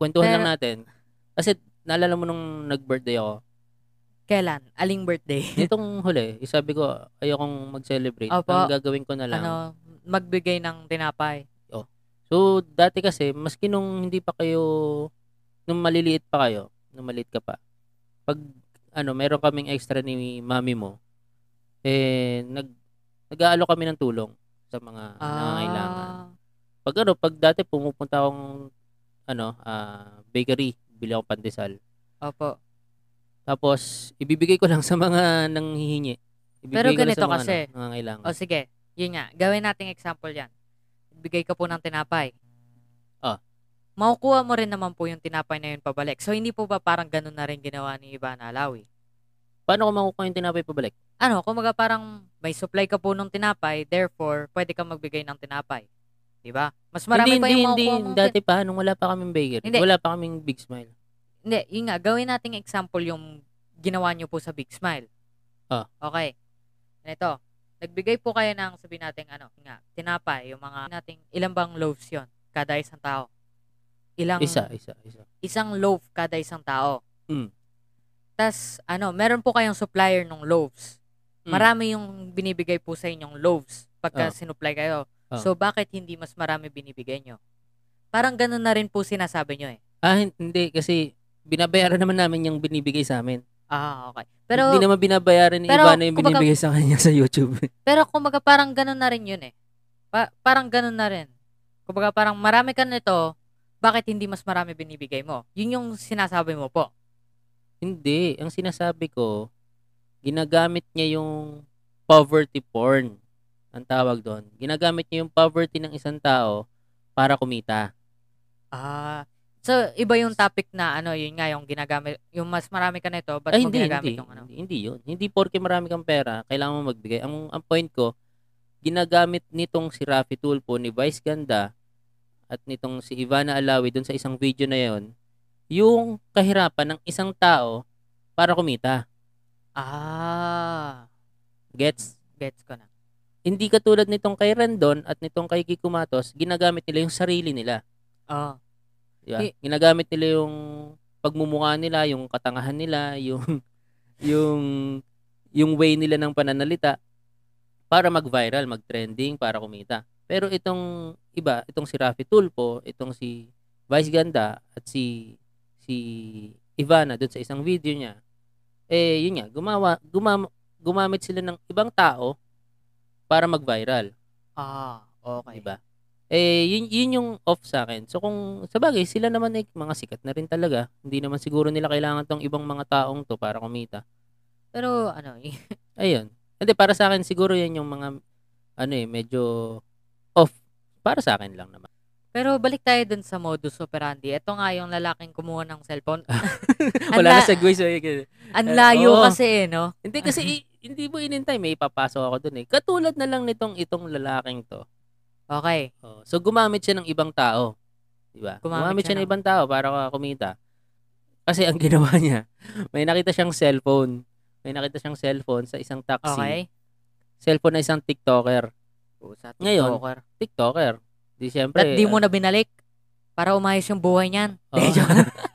Speaker 1: kwentuhan lang natin. Kasi naalala mo nung nag-birthday ako,
Speaker 2: Kailan? Aling birthday? <laughs>
Speaker 1: Nitong huli, sabi ko, ayokong mag-celebrate.
Speaker 2: Opo.
Speaker 1: Ang gagawin ko na lang.
Speaker 2: ano, magbigay ng tinapay.
Speaker 1: So, dati kasi, maski nung hindi pa kayo, nung maliliit pa kayo, nung maliit ka pa, pag, ano, meron kaming extra ni mami mo, eh, nag, nag-aalo kami ng tulong sa mga nangangailangan. Pag ano, pag dati pumupunta akong ano, ah, bakery. Bili ako pandesal.
Speaker 2: Opo.
Speaker 1: Tapos, ibibigay ko lang sa mga nanghihingi. Ibibigay
Speaker 2: Pero
Speaker 1: ko lang
Speaker 2: ganito
Speaker 1: sa mga,
Speaker 2: kasi.
Speaker 1: Ano, nangangailangan.
Speaker 2: O sige, yun nga. Gawin nating example yan. Bigay ka po ng tinapay.
Speaker 1: Ah.
Speaker 2: Makukuha mo rin naman po yung tinapay na yun pabalik. So, hindi po ba parang ganun na rin ginawa ni Ivana Alawi?
Speaker 1: Paano ko makukuha yung tinapay pabalik?
Speaker 2: Ano, kumaga parang may supply ka po ng tinapay, therefore, pwede kang magbigay ng tinapay. Di ba? Mas marami
Speaker 1: hindi,
Speaker 2: pa yung
Speaker 1: hindi, hindi. Dati pa, nung wala pa kaming bakery.
Speaker 2: Hindi.
Speaker 1: Wala pa kaming Big Smile.
Speaker 2: Hindi, yun nga, gawin nating example yung ginawa nyo po sa Big Smile.
Speaker 1: Ah.
Speaker 2: Okay. Ito, nagbigay po kayo ng sabihin natin ano, nga, tinapay, yung mga nating ilang bang loaves yun kada isang tao. Ilang
Speaker 1: Isa, isa, isa.
Speaker 2: isang loaf kada isang tao.
Speaker 1: Mm.
Speaker 2: Tas ano, meron po kayong supplier ng loaves.
Speaker 1: Mm.
Speaker 2: Marami yung binibigay po sa inyong loaves pagka
Speaker 1: Ah.
Speaker 2: sinupply kayo.
Speaker 1: Ah.
Speaker 2: So bakit hindi mas marami binibigay nyo? Parang ganun na rin po sinasabi nyo eh.
Speaker 1: Ah, hin- hindi. Kasi, binabayaran naman namin yung binibigay sa amin.
Speaker 2: Ah, okay. Pero
Speaker 1: hindi naman binabayaran ni
Speaker 2: pero,
Speaker 1: Ivana yung
Speaker 2: kumbaga-
Speaker 1: binibigay sa kanya sa YouTube. <laughs>
Speaker 2: Pero kumbaga parang ganun na rin yun eh. Pa- parang ganun na rin. Kumbaga parang marami ka nito, bakit hindi mas marami binibigay mo? Yun yung sinasabi mo po.
Speaker 1: Hindi. Ang sinasabi ko, ginagamit niya yung poverty porn. Ang tawag doon. Ginagamit niya yung poverty ng isang tao para kumita.
Speaker 2: Ah. So, iba yung topic na ano, yun nga yung ginagamit, yung mas marami ka nito, ba't
Speaker 1: Ay, hindi,
Speaker 2: ginagamit
Speaker 1: hindi,
Speaker 2: yung ano?
Speaker 1: hindi. Hindi yun. Hindi porke marami kang pera, kailangan mo magbigay. Ang, ang point ko, ginagamit nitong si Rafi Tulpo, ni Vice Ganda, at nitong si Ivana Alawi dun sa isang video na yon yung kahirapan ng isang tao para kumita.
Speaker 2: Ah.
Speaker 1: Gets?
Speaker 2: Gets ko na.
Speaker 1: Hindi katulad nitong kay Rendon at nitong kay Kiko Matos, ginagamit nila yung sarili nila.
Speaker 2: Oh.
Speaker 1: Di ba? Ginagamit nila yung pagmumukha nila, yung katangahan nila, <laughs> yung yung yung way nila ng pananalita para mag-viral, mag-trending, para kumita. Pero itong iba, itong si Rafi Tulpo, itong si Vice Ganda at si si Ivana doon sa isang video niya, eh yun nga, gumawa, gumam, gumamit sila ng ibang tao para mag-viral.
Speaker 2: Ah, okay.
Speaker 1: Diba? Eh, yun, yun yung off sa akin. So, kung, sa bagay, sila naman eh, mga sikat na rin talaga. Hindi naman siguro nila kailangan tong ibang mga taong to para kumita.
Speaker 2: Pero ano, <laughs>
Speaker 1: Ayun. Hindi, para sa akin, siguro yan yung mga, ano eh, medyo off. Para sa akin lang naman.
Speaker 2: pero balik tayo dun sa modus operandi. Ito nga yung lalaking kumuha ng cellphone. <laughs>
Speaker 1: Wala na segue sa eh,
Speaker 2: Ang layo
Speaker 1: Oo.
Speaker 2: kasi eh, no?
Speaker 1: Hindi kasi, hindi mo inintay, may ipapasok ako dun eh. Katulad na lang nitong itong lalaking to.
Speaker 2: Okay.
Speaker 1: Oh, so, gumamit siya ng ibang tao. Diba?
Speaker 2: Gumamit
Speaker 1: Gumamit,
Speaker 2: siya
Speaker 1: ng
Speaker 2: ng-
Speaker 1: ibang tao para kumita. Kasi ang <laughs> ginawa niya, may nakita siyang cellphone. May nakita siyang cellphone sa isang taxi.
Speaker 2: Okay.
Speaker 1: Cellphone na isang TikToker.
Speaker 2: Pusa,
Speaker 1: Ngayon,
Speaker 2: TikToker.
Speaker 1: TikToker. Di syempre.
Speaker 2: Ba't di mo na binalik? Para umayos yung buhay niyan.
Speaker 1: Oh. <laughs>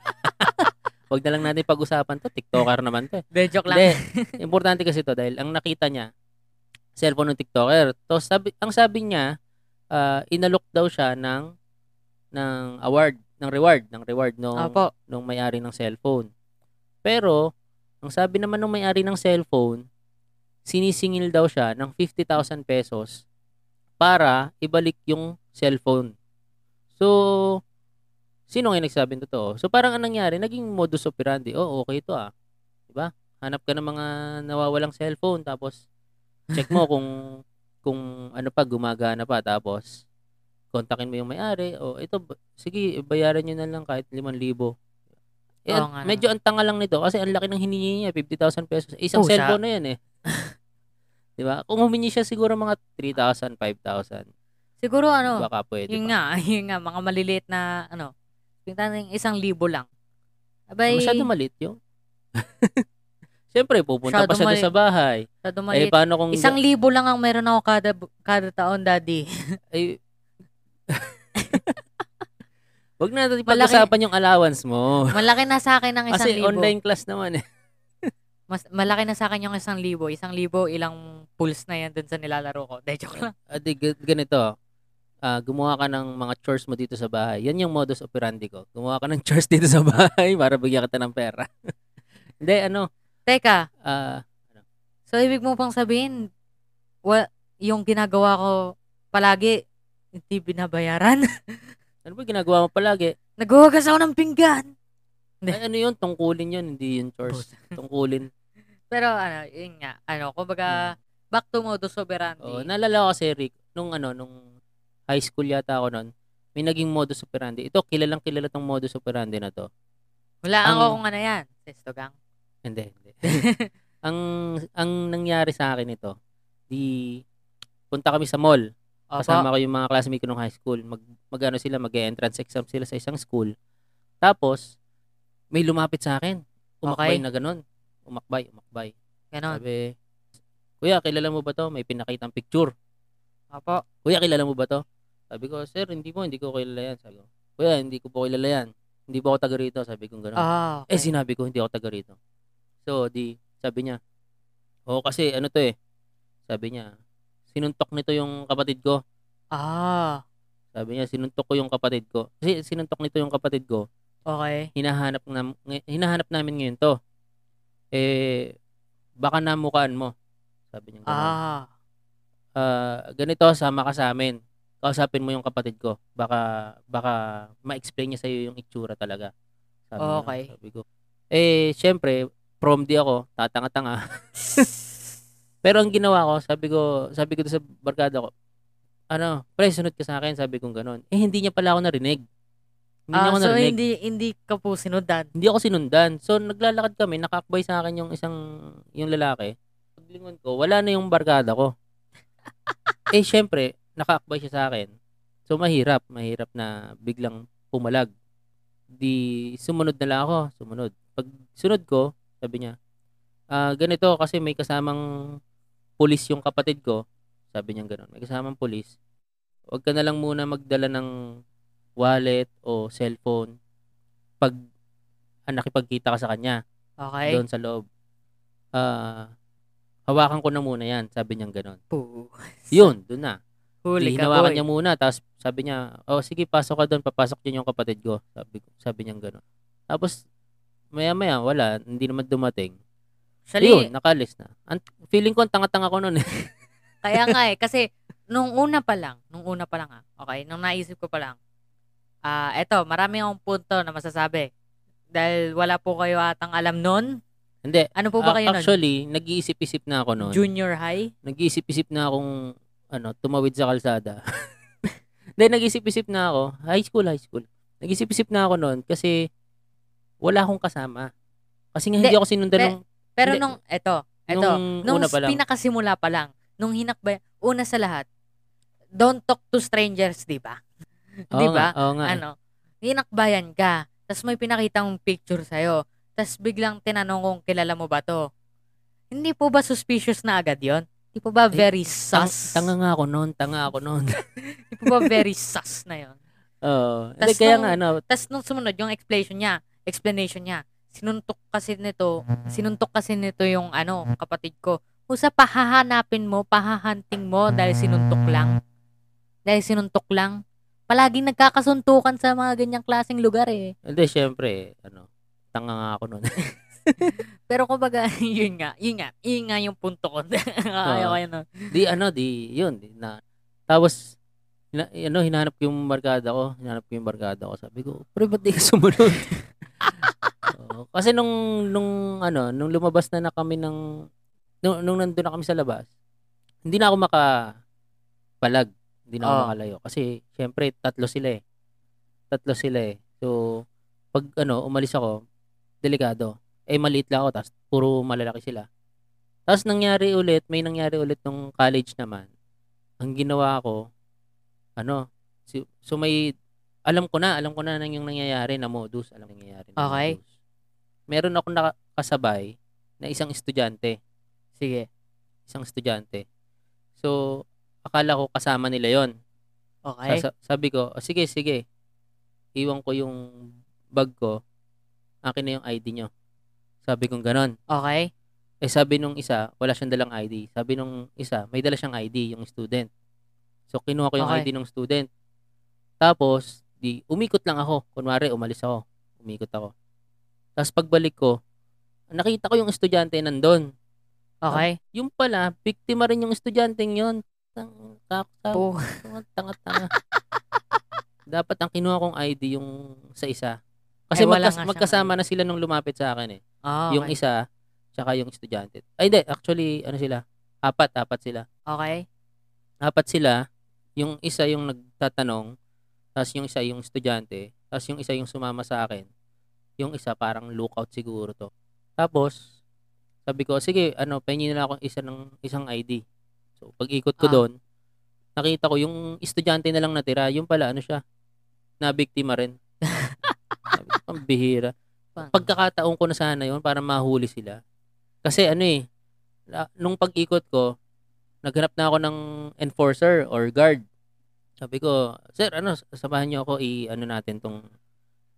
Speaker 2: De,
Speaker 1: Wag na lang natin pag-usapan to. TikToker <laughs> naman to. eh.
Speaker 2: de, joke lang.
Speaker 1: Hindi. <laughs> Importante kasi to dahil ang nakita niya, cellphone ng TikToker. To sabi, ang sabi niya, ah, inalok daw siya ng ng award, ng reward, ng reward nung
Speaker 2: Opo.
Speaker 1: nung may-ari ng cellphone. Pero, ang sabi naman ng may-ari ng cellphone, sinisingil daw siya ng 50,000 pesos para ibalik yung cellphone. So, sino nga nagsabing totoo? So, parang anong nangyari? Naging modus operandi. Oh, okay ito ah. Diba? Hanap ka ng mga nawawalang cellphone tapos check mo <laughs> kung kung ano pa gumagana pa tapos kontakin mo yung may-ari o ito ba- sige bayaran niyo na lang kahit 5,000 eh,
Speaker 2: Oo nga
Speaker 1: medyo ang tanga lang nito kasi ang laki ng hiningi niya 50,000 pesos isang
Speaker 2: Oh, sa-
Speaker 1: cellphone na yan eh <laughs> 'di ba kung humingi siya siguro mga 3,000 5,000
Speaker 2: Siguro ano,
Speaker 1: baka pwede
Speaker 2: yun
Speaker 1: pa.
Speaker 2: nga, <laughs> yun nga, mga maliliit na, ano, pinta ng isang libo lang. Abay,
Speaker 1: masyado maliit yun <laughs> Siyempre, pupunta pa siya
Speaker 2: mali-
Speaker 1: sa bahay.
Speaker 2: masyado
Speaker 1: Eh,
Speaker 2: maliit.
Speaker 1: paano kung...
Speaker 2: Isang libo lang ang meron ako kada, kada taon, daddy. <laughs>
Speaker 1: Ay, <laughs> Wag na natin pag-usapan yung allowance mo.
Speaker 2: Malaki na sa akin ang isang
Speaker 1: Kasi
Speaker 2: libo.
Speaker 1: online class naman eh.
Speaker 2: Mas, malaki na sa akin yung isang libo. Isang libo, ilang pools na yan dun sa nilalaro ko. De, joke lang.
Speaker 1: Adi, g- ganito. Ah, gumawa ka ng mga chores mo dito sa bahay. Yan yung modus operandi ko. Gumawa ka ng <laughs> chores dito sa bahay para bigyan kita ng pera. <laughs> Hindi, ano,
Speaker 2: Teka,
Speaker 1: ah,
Speaker 2: so ibig mo pang sabihin, wa, yung ginagawa ko palagi, hindi binabayaran? <laughs>
Speaker 1: ano ba ginagawa mo palagi?
Speaker 2: Naghuhugas ako ng pinggan. Hindi.
Speaker 1: Ay, ano yun? Tungkulin yun, hindi yun chores. Tungkulin.
Speaker 2: Pero ano, yun nga, ano, kumbaga, back to modus operandi.
Speaker 1: Hmm. Oh, naalala ko kasi, Rick, nung ano, nung high school yata ako noon, may naging modus operandi. Ito, kilalang kilala tong modus operandi na to.
Speaker 2: Wala
Speaker 1: ang-
Speaker 2: ako kung ano yan. Sesto gang.
Speaker 1: Hindi, hindi. <laughs> ang ang nangyari sa akin ito, di punta kami sa mall.
Speaker 2: Opo.
Speaker 1: Kasama ko yung mga classmate ko nung high school. Mag, magano sila, mag-entrance exam sila sa isang school. Tapos, may lumapit sa akin. Umakbay
Speaker 2: Okay.
Speaker 1: na ganun. Umakbay, umakbay.
Speaker 2: Ganon.
Speaker 1: Sabi, Kuya, kilala mo ba to? May pinakitang picture.
Speaker 2: Opo.
Speaker 1: Kuya, kilala mo ba to? Sabi ko, sir, hindi po, hindi ko kilala yan. Sabi ko, kuya, hindi ko po kilala yan. Hindi po ako taga rito. Sabi ko gano'n.
Speaker 2: Ah,
Speaker 1: Eh,
Speaker 2: okay.
Speaker 1: sinabi ko, hindi ako taga rito. So, di, sabi niya, oo kasi, ano to eh. Sabi niya, sinuntok nito yung kapatid ko.
Speaker 2: Ah,
Speaker 1: Sabi niya, sinuntok ko yung kapatid ko. Kasi sinuntok nito yung kapatid ko.
Speaker 2: okay.
Speaker 1: Hinahanap, na, hinahanap namin ngayon to. Eh, baka namukaan mo. Sabi niya gano'n.
Speaker 2: Ah,
Speaker 1: ah, ganito, sama ka sa amin. Kausapin mo yung kapatid ko. Baka, baka ma-explain niya sa'yo yung itsura talaga. Sabi niya.
Speaker 2: Okay.
Speaker 1: Sabi ko. Eh, syempre, prom di ako. Tatanga-tanga. <laughs> Pero ang ginawa ko, sabi ko, sabi ko sa barkada ko, ano, pre, sunod ka sa akin, sabi ko gano'n. Eh, hindi niya pala ako narinig. Hindi niya
Speaker 2: ah
Speaker 1: ako
Speaker 2: so
Speaker 1: narinig.
Speaker 2: hindi, hindi ka po sinundan.
Speaker 1: Hindi ako sinundan. So, naglalakad kami, nakakbay sa akin yung isang, yung lalaki. Paglingon ko, wala na yung barkada ko. <laughs> eh, syempre, nakakbay siya sa akin. So, mahirap. Mahirap na biglang pumalag. Di, sumunod na lang ako. Sumunod. Pag sunod ko, sabi niya, ah, ganito kasi may kasamang pulis yung kapatid ko. Sabi niya gano'n. May kasamang pulis. Huwag ka na lang muna magdala ng wallet o cellphone pag ah, nakipagkita ka sa kanya
Speaker 2: Okay.
Speaker 1: doon sa loob. Ah, hawakan ko na muna yan, sabi niya gano'n.
Speaker 2: Po. <laughs>
Speaker 1: Yun, doon na.
Speaker 2: Huli ka,
Speaker 1: hinawakan
Speaker 2: boy.
Speaker 1: niya muna, tapos sabi niya, oh sige, pasok ka doon, papasok din yung kapatid ko. Sabi, sabi niya gano'n. Tapos, maya-maya, wala, hindi naman dumating.
Speaker 2: Actually,
Speaker 1: Yun, nakalis na. Ang, feeling ko, ang tanga-tanga ko noon eh. <laughs>
Speaker 2: kaya nga eh. Kasi, <laughs> nung una pa lang, nung una pa lang ah, okay, nung naisip ko pa lang, ah, eto, marami akong punto na masasabi. Dahil wala po kayo atang alam nun.
Speaker 1: Hindi.
Speaker 2: Ano po ba
Speaker 1: Ah,
Speaker 2: kayo nun?
Speaker 1: actually, nag-iisip-isip na ako noon.
Speaker 2: Junior high?
Speaker 1: nag-iisip-isip na akong ano, tumawid sa kalsada. <laughs> Then nag-isip-isip na ako, high school, high school. Nag-isip-isip na ako noon kasi wala akong kasama. Kasi nga hindi
Speaker 2: Hindi,
Speaker 1: ako sinundan
Speaker 2: pe-
Speaker 1: nung,
Speaker 2: Pero
Speaker 1: Hindi.
Speaker 2: nung, eto, eto,
Speaker 1: nung
Speaker 2: nung
Speaker 1: una pa lang.
Speaker 2: pinakasimula pa lang, nung hinakbay, una sa lahat, don't talk to strangers, di ba? <laughs> Di ba?
Speaker 1: Oo nga. eh.
Speaker 2: Ano, hinakbayan ka, tapos may pinakita mong picture sa'yo, tapos biglang tinanong kung kilala mo ba to. Hindi po ba suspicious na agad yon? Hindi po ba
Speaker 1: Eh,
Speaker 2: very
Speaker 1: Tang-
Speaker 2: sus?
Speaker 1: tanga nga ako noon, tanga ako noon.
Speaker 2: Hindi <laughs> po ba very sus na yon?
Speaker 1: Oo.
Speaker 2: Tas
Speaker 1: kaya
Speaker 2: nung-
Speaker 1: nga ano,
Speaker 2: Tapos nung sumunod, yung explanation niya, explanation niya, sinuntok kasi nito, sinuntok kasi nito yung ano, kapatid ko. Usa pahahanapin mo, pahahunting mo dahil sinuntok lang. Dahil sinuntok lang. Palaging nagkakasuntukan sa mga ganyang klaseng lugar eh.
Speaker 1: hindi, syempre, ano, tanga nga ako noon. <laughs> <laughs>
Speaker 2: Pero kumbaga, <laughs> yun nga, yun nga, yun nga yung punto ko. <laughs> Ayaw yun. no?
Speaker 1: di, ano, di, yun, di, na, tapos, hina, ano, hinahanap ko yung barkada ko, hinahanap ko yung barkada ko, sabi ko, pero ba't di ka sumunod? Oo. kasi nung, nung, ano, nung lumabas na na kami ng, nung, nung nandun na kami sa labas, hindi na ako makapalag, hindi na ako
Speaker 2: Oo.
Speaker 1: makalayo, kasi, syempre, tatlo sila eh, tatlo sila eh, so, pag, ano, umalis ako, delikado, eh, maliit lang ako, tapos, puro malalaki sila, tapos nangyari ulit, may nangyari ulit nung college naman. Ang ginawa ko, ano, si- so may, alam ko na, alam ko na nang yung nangyayari na modus, alam nangyayari na
Speaker 2: Okay.
Speaker 1: modus. Meron akong nakasabay na isang estudyante,
Speaker 2: Sige.
Speaker 1: isang estudyante. So, akala ko kasama nila yon.
Speaker 2: Okay.
Speaker 1: Sa- sabi ko, "Oh, sige, sige. Iwan ko yung bag ko. Akin na yung ID nyo. Sabi kong ganon.
Speaker 2: Okay.
Speaker 1: Eh sabi nung isa, wala siyang dalang ID. Sabi nung isa, may dala siyang ID, yung student. So kinuha ko yung
Speaker 2: Okay.
Speaker 1: ID ng student. Tapos, di umikot lang ako. Kunwari, umalis ako. Umikot ako. Tapos pagbalik ko, nakita ko yung estudyante nandun.
Speaker 2: Okay.
Speaker 1: Yung pala, biktima rin yung estudyanteng yun. Tang, tang, tang,
Speaker 2: Po.
Speaker 1: tanga, tanga. dapat ang kinuha kong ID yung sa isa. Kasi
Speaker 2: Eh, wala
Speaker 1: magkas- magkasama na sila nung lumapit sa akin eh. Yung
Speaker 2: okay.
Speaker 1: isa, tsaka yung estudyante. Ay, hindi. Actually, ano sila? Apat, apat sila.
Speaker 2: Okay.
Speaker 1: Apat sila. Yung isa yung nagtatanong, tapos yung isa yung estudyante, tapos yung isa yung sumama sa akin. Yung isa parang lookout siguro to. Tapos, sabi ko, sige, ano, pahingin nila ako isa ng isang ID. So, pag ikot ko
Speaker 2: Ah.
Speaker 1: doon, nakita ko yung estudyante na lang natira, yung pala, ano siya, na biktima rin. <laughs> Ang bihira. Pagkakataon ko na sana yon para mahuli sila. Kasi ano eh, nung pag-ikot ko, naghanap na ako ng enforcer or guard. Sabi ko, sir, ano, samahan niyo ako i ano natin tong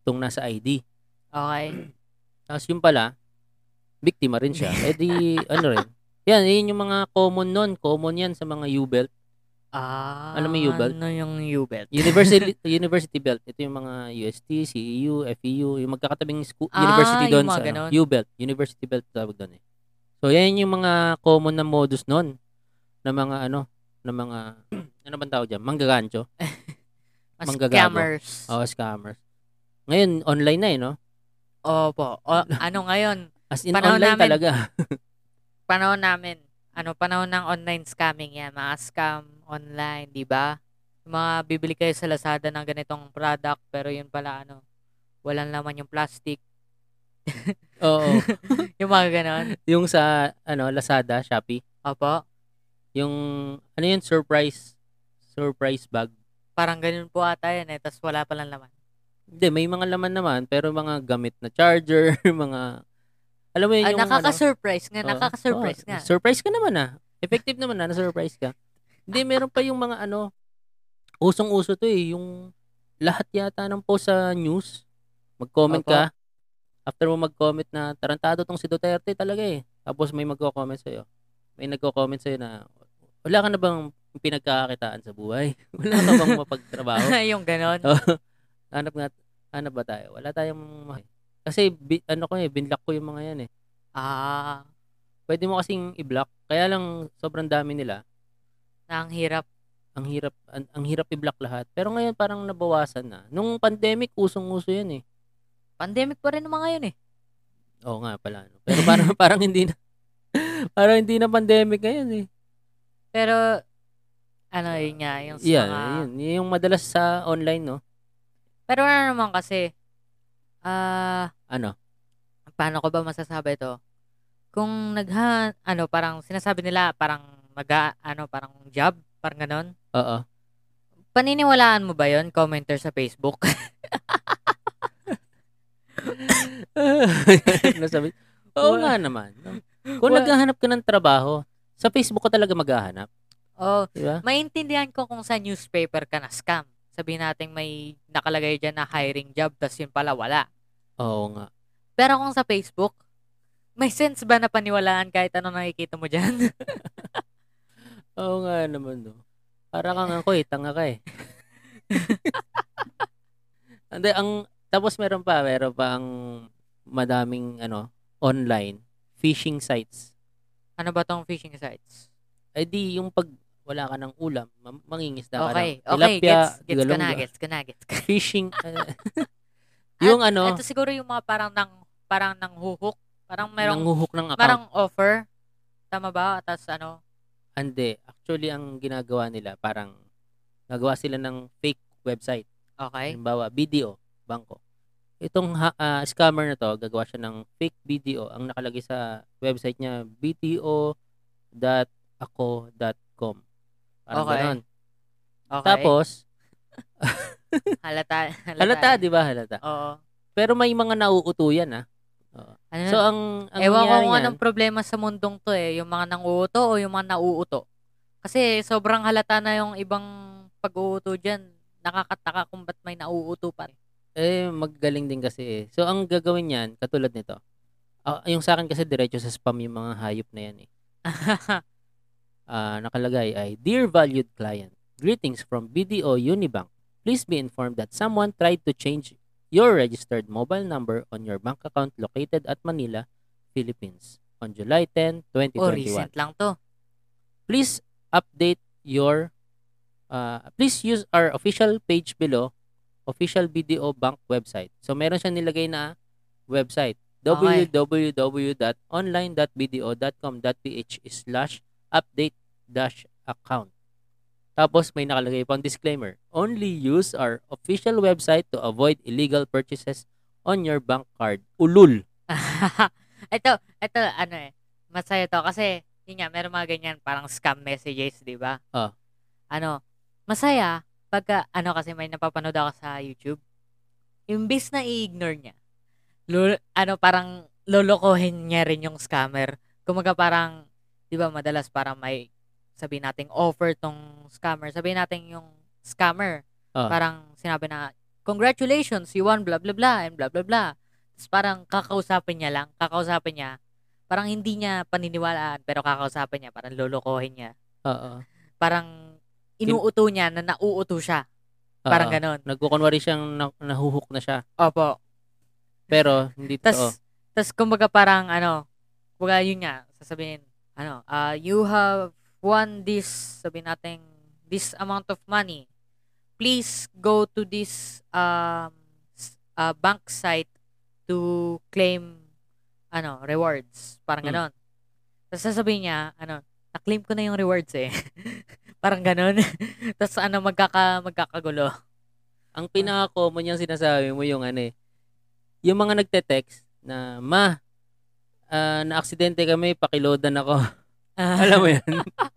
Speaker 1: tong nasa ID.
Speaker 2: Okay. <clears throat>
Speaker 1: Tapos yung pala, biktima rin siya. Eh di, ano rin. Yan, yun yung mga common nun. Common yan sa mga U-belt.
Speaker 2: Ah,
Speaker 1: mo yung U-belt?
Speaker 2: Ano yung U-belt?
Speaker 1: University <laughs> university belt. Ito yung mga UST, CEU, FEU, yung magkakatabing school,
Speaker 2: Ah,
Speaker 1: university doon sa ano. U-belt. University belt tawag doon eh. So, yan yung mga common na modus noon na mga ano, na mga, <clears throat> ano bang tawag dyan? Manggagancho. <laughs> Manggagago.
Speaker 2: scammers.
Speaker 1: O, scammers. Ngayon, online na eh, no?
Speaker 2: Opo. O, <laughs> ano ngayon?
Speaker 1: As in,
Speaker 2: Panahon
Speaker 1: online
Speaker 2: namin.
Speaker 1: talaga.
Speaker 2: Panahon namin. Ano, panahon ng online scamming yan. Mga scam online, di ba? Mga bibili kayo sa Lazada ng ganitong product, pero yun pala, ano, walang laman yung plastic. <laughs>
Speaker 1: Oo. <laughs>
Speaker 2: yung mga ganon.
Speaker 1: yung sa, ano, Lazada, Shopee.
Speaker 2: Opo.
Speaker 1: Yung, ano yun, surprise, surprise bag.
Speaker 2: Parang ganun po ata yan eh. Tapos wala palang laman.
Speaker 1: Hindi, may mga laman naman, pero mga gamit na charger, <laughs> mga, alam mo yun
Speaker 2: Ah,
Speaker 1: yung, ano,
Speaker 2: nakaka-surprise nga.
Speaker 1: Oo.
Speaker 2: Nakaka-surprise
Speaker 1: Oo,
Speaker 2: nga.
Speaker 1: Surprise ka naman ah. Effective naman na, na-surprise ka. Hindi, meron pa yung mga ano, usong-uso to eh, yung lahat yata ng post sa news, mag-comment
Speaker 2: Opo.
Speaker 1: ka, after mo mag-comment na tarantado tong si Duterte talaga eh. Tapos may magko-comment sa'yo. May nagko-comment sa'yo na, wala ka na bang pinagkakakitaan sa buhay? <laughs> wala ka bang mapagtrabaho? <laughs>
Speaker 2: yung ganon.
Speaker 1: Oo. hanap nga, hanap ba tayo? Wala tayong, kasi bi, ano ko eh, binlock ko yung mga yan eh.
Speaker 2: Ah,
Speaker 1: Pwede mo kasing i-block. Kaya lang sobrang dami nila.
Speaker 2: na ang hirap.
Speaker 1: Ang hirap ang, ang hirap i-block lahat. Pero ngayon parang nabawasan na. Nung pandemic usong-uso 'yan eh.
Speaker 2: Pandemic pa rin naman ngayon eh.
Speaker 1: Oo nga pala. No? Pero parang <laughs> parang hindi na parang hindi na pandemic ngayon eh.
Speaker 2: Pero, ano yun nga, yung sa
Speaker 1: Yeah,
Speaker 2: mga...
Speaker 1: yun. Yun Yung madalas sa online, no?
Speaker 2: Pero ano naman kasi, ah,
Speaker 1: Ano?
Speaker 2: paano ko ba masasabi ito? Kung nagha, ano, parang sinasabi nila, parang mag ano, parang job, parang ganon.
Speaker 1: Oo.
Speaker 2: Paniniwalaan mo ba yon Commenter sa Facebook? <laughs>
Speaker 1: Nasabi. Oo nga naman. no? Kung
Speaker 2: Wala.
Speaker 1: naghahanap ka ng trabaho, sa Facebook ka talaga maghahanap.
Speaker 2: oh,
Speaker 1: Di ba?
Speaker 2: maintindihan ko kung sa newspaper ka na scam. Sabihin natin may nakalagay dyan na hiring job, tas yun pala wala.
Speaker 1: Oo nga.
Speaker 2: Pero kung sa Facebook, may sense ba na paniwalaan kahit ano nakikita mo dyan? <laughs>
Speaker 1: Oo nga naman, no. Para kang ako eh, tanga ka eh. <laughs> Hindi, ang, tapos meron pa, meron pa ang madaming, ano, online, phishing sites.
Speaker 2: ano ba tong phishing sites?
Speaker 1: Eh di, yung pag wala ka ng ulam, ma- mangingisda ka
Speaker 2: Okay,
Speaker 1: ng
Speaker 2: okay,
Speaker 1: tilapia,
Speaker 2: gets, gets ko na, gets ko na, gets ko.
Speaker 1: Phishing, uh, <laughs> yung
Speaker 2: At-
Speaker 1: ano,
Speaker 2: Ito siguro yung mga parang nang, parang nang huhuk. Parang merong,
Speaker 1: nanguhook ng account.
Speaker 2: parang offer. Tama ba? Tapos ano?
Speaker 1: Hindi. Actually, ang ginagawa nila, parang nagawa sila ng fake website.
Speaker 2: Okay.
Speaker 1: Halimbawa, BDO, bangko. Itong ah, scammer na to, gagawa siya ng fake BDO. Ang nakalagay sa website niya, bto.ako.com. Parang
Speaker 2: Okay.
Speaker 1: ganon.
Speaker 2: Okay.
Speaker 1: Tapos, <laughs>
Speaker 2: halata. Halata,
Speaker 1: halata, di ba halata?
Speaker 2: Oo.
Speaker 1: Pero may mga nauuto yan, ha? Oo.
Speaker 2: Ano,
Speaker 1: So, ang, ang
Speaker 2: ewan ko kung anong problema sa mundong to eh. Yung mga nanguuto o yung mga nauuto. Kasi sobrang halata na yung ibang pag-uuto dyan. Nakakataka kung ba't may nauuto pa
Speaker 1: eh, maggaling din kasi eh. So, ang gagawin niyan, katulad nito, ah, yung sa akin kasi diretso sa spam yung mga hayop na yan eh. <laughs> Ah, nakalagay ay, Dear valued client, greetings from BDO Unibank. Please be informed that someone tried to change your registered mobile number on your bank account located at Manila, Philippines on July 10,
Speaker 2: oh,
Speaker 1: 2021.
Speaker 2: recent lang to.
Speaker 1: Please update your uh, please use our official page below official BDO bank website. So meron siyang nilagay na website
Speaker 2: Okay.
Speaker 1: www.online.bdo.com.ph slash update dash account. Tapos may nakalagay pang disclaimer. Only use our official website to avoid illegal purchases on your bank card. Ulul. <laughs>
Speaker 2: ito, ito, ano eh, masaya to kasi, yun nga, meron mga ganyan, parang scam messages, di ba?
Speaker 1: Ah.
Speaker 2: Ano, masaya, pagka, ano kasi may napapanood ako sa YouTube, imbis na i-ignore niya, lo, ano, parang lolokohin niya rin yung scammer. Kumaga parang, di ba, madalas parang may, sabihin nating offer tong scammer, sabihin natin yung scammer,
Speaker 1: Ah.
Speaker 2: parang sinabi na, congratulations, you won blah blah blah and blah blah blah. Tapos parang kakausapin niya lang, kakausapin niya, parang hindi niya paniniwalaan, pero kakausapin niya, parang lolokohin niya.
Speaker 1: Oo.
Speaker 2: Parang inuuto niya na nauuto siya. Parang
Speaker 1: Oo.
Speaker 2: ganon.
Speaker 1: Nagkukunwari siyang na, nahuhook na siya.
Speaker 2: Opo.
Speaker 1: Pero hindi totoo.
Speaker 2: Tas, tas kumbaga parang ano, kumbaga yun nga, sasabihin, ano, uh, you have won this, sabihin natin, this amount of money. Please go to this um, uh, bank site to claim ano, rewards. Parang
Speaker 1: Hmm.
Speaker 2: ganon. Tapos sasabihin niya, ano, na-claim ko na yung rewards eh. <laughs> parang ganon. <laughs> Tapos ano, magkaka, magkakagulo.
Speaker 1: Ang pinaka-common yung sinasabi mo yung ano eh, yung mga nagte-text na, ma, ah, na-aksidente kami, pakiloadan ako. <laughs> Alam mo yan?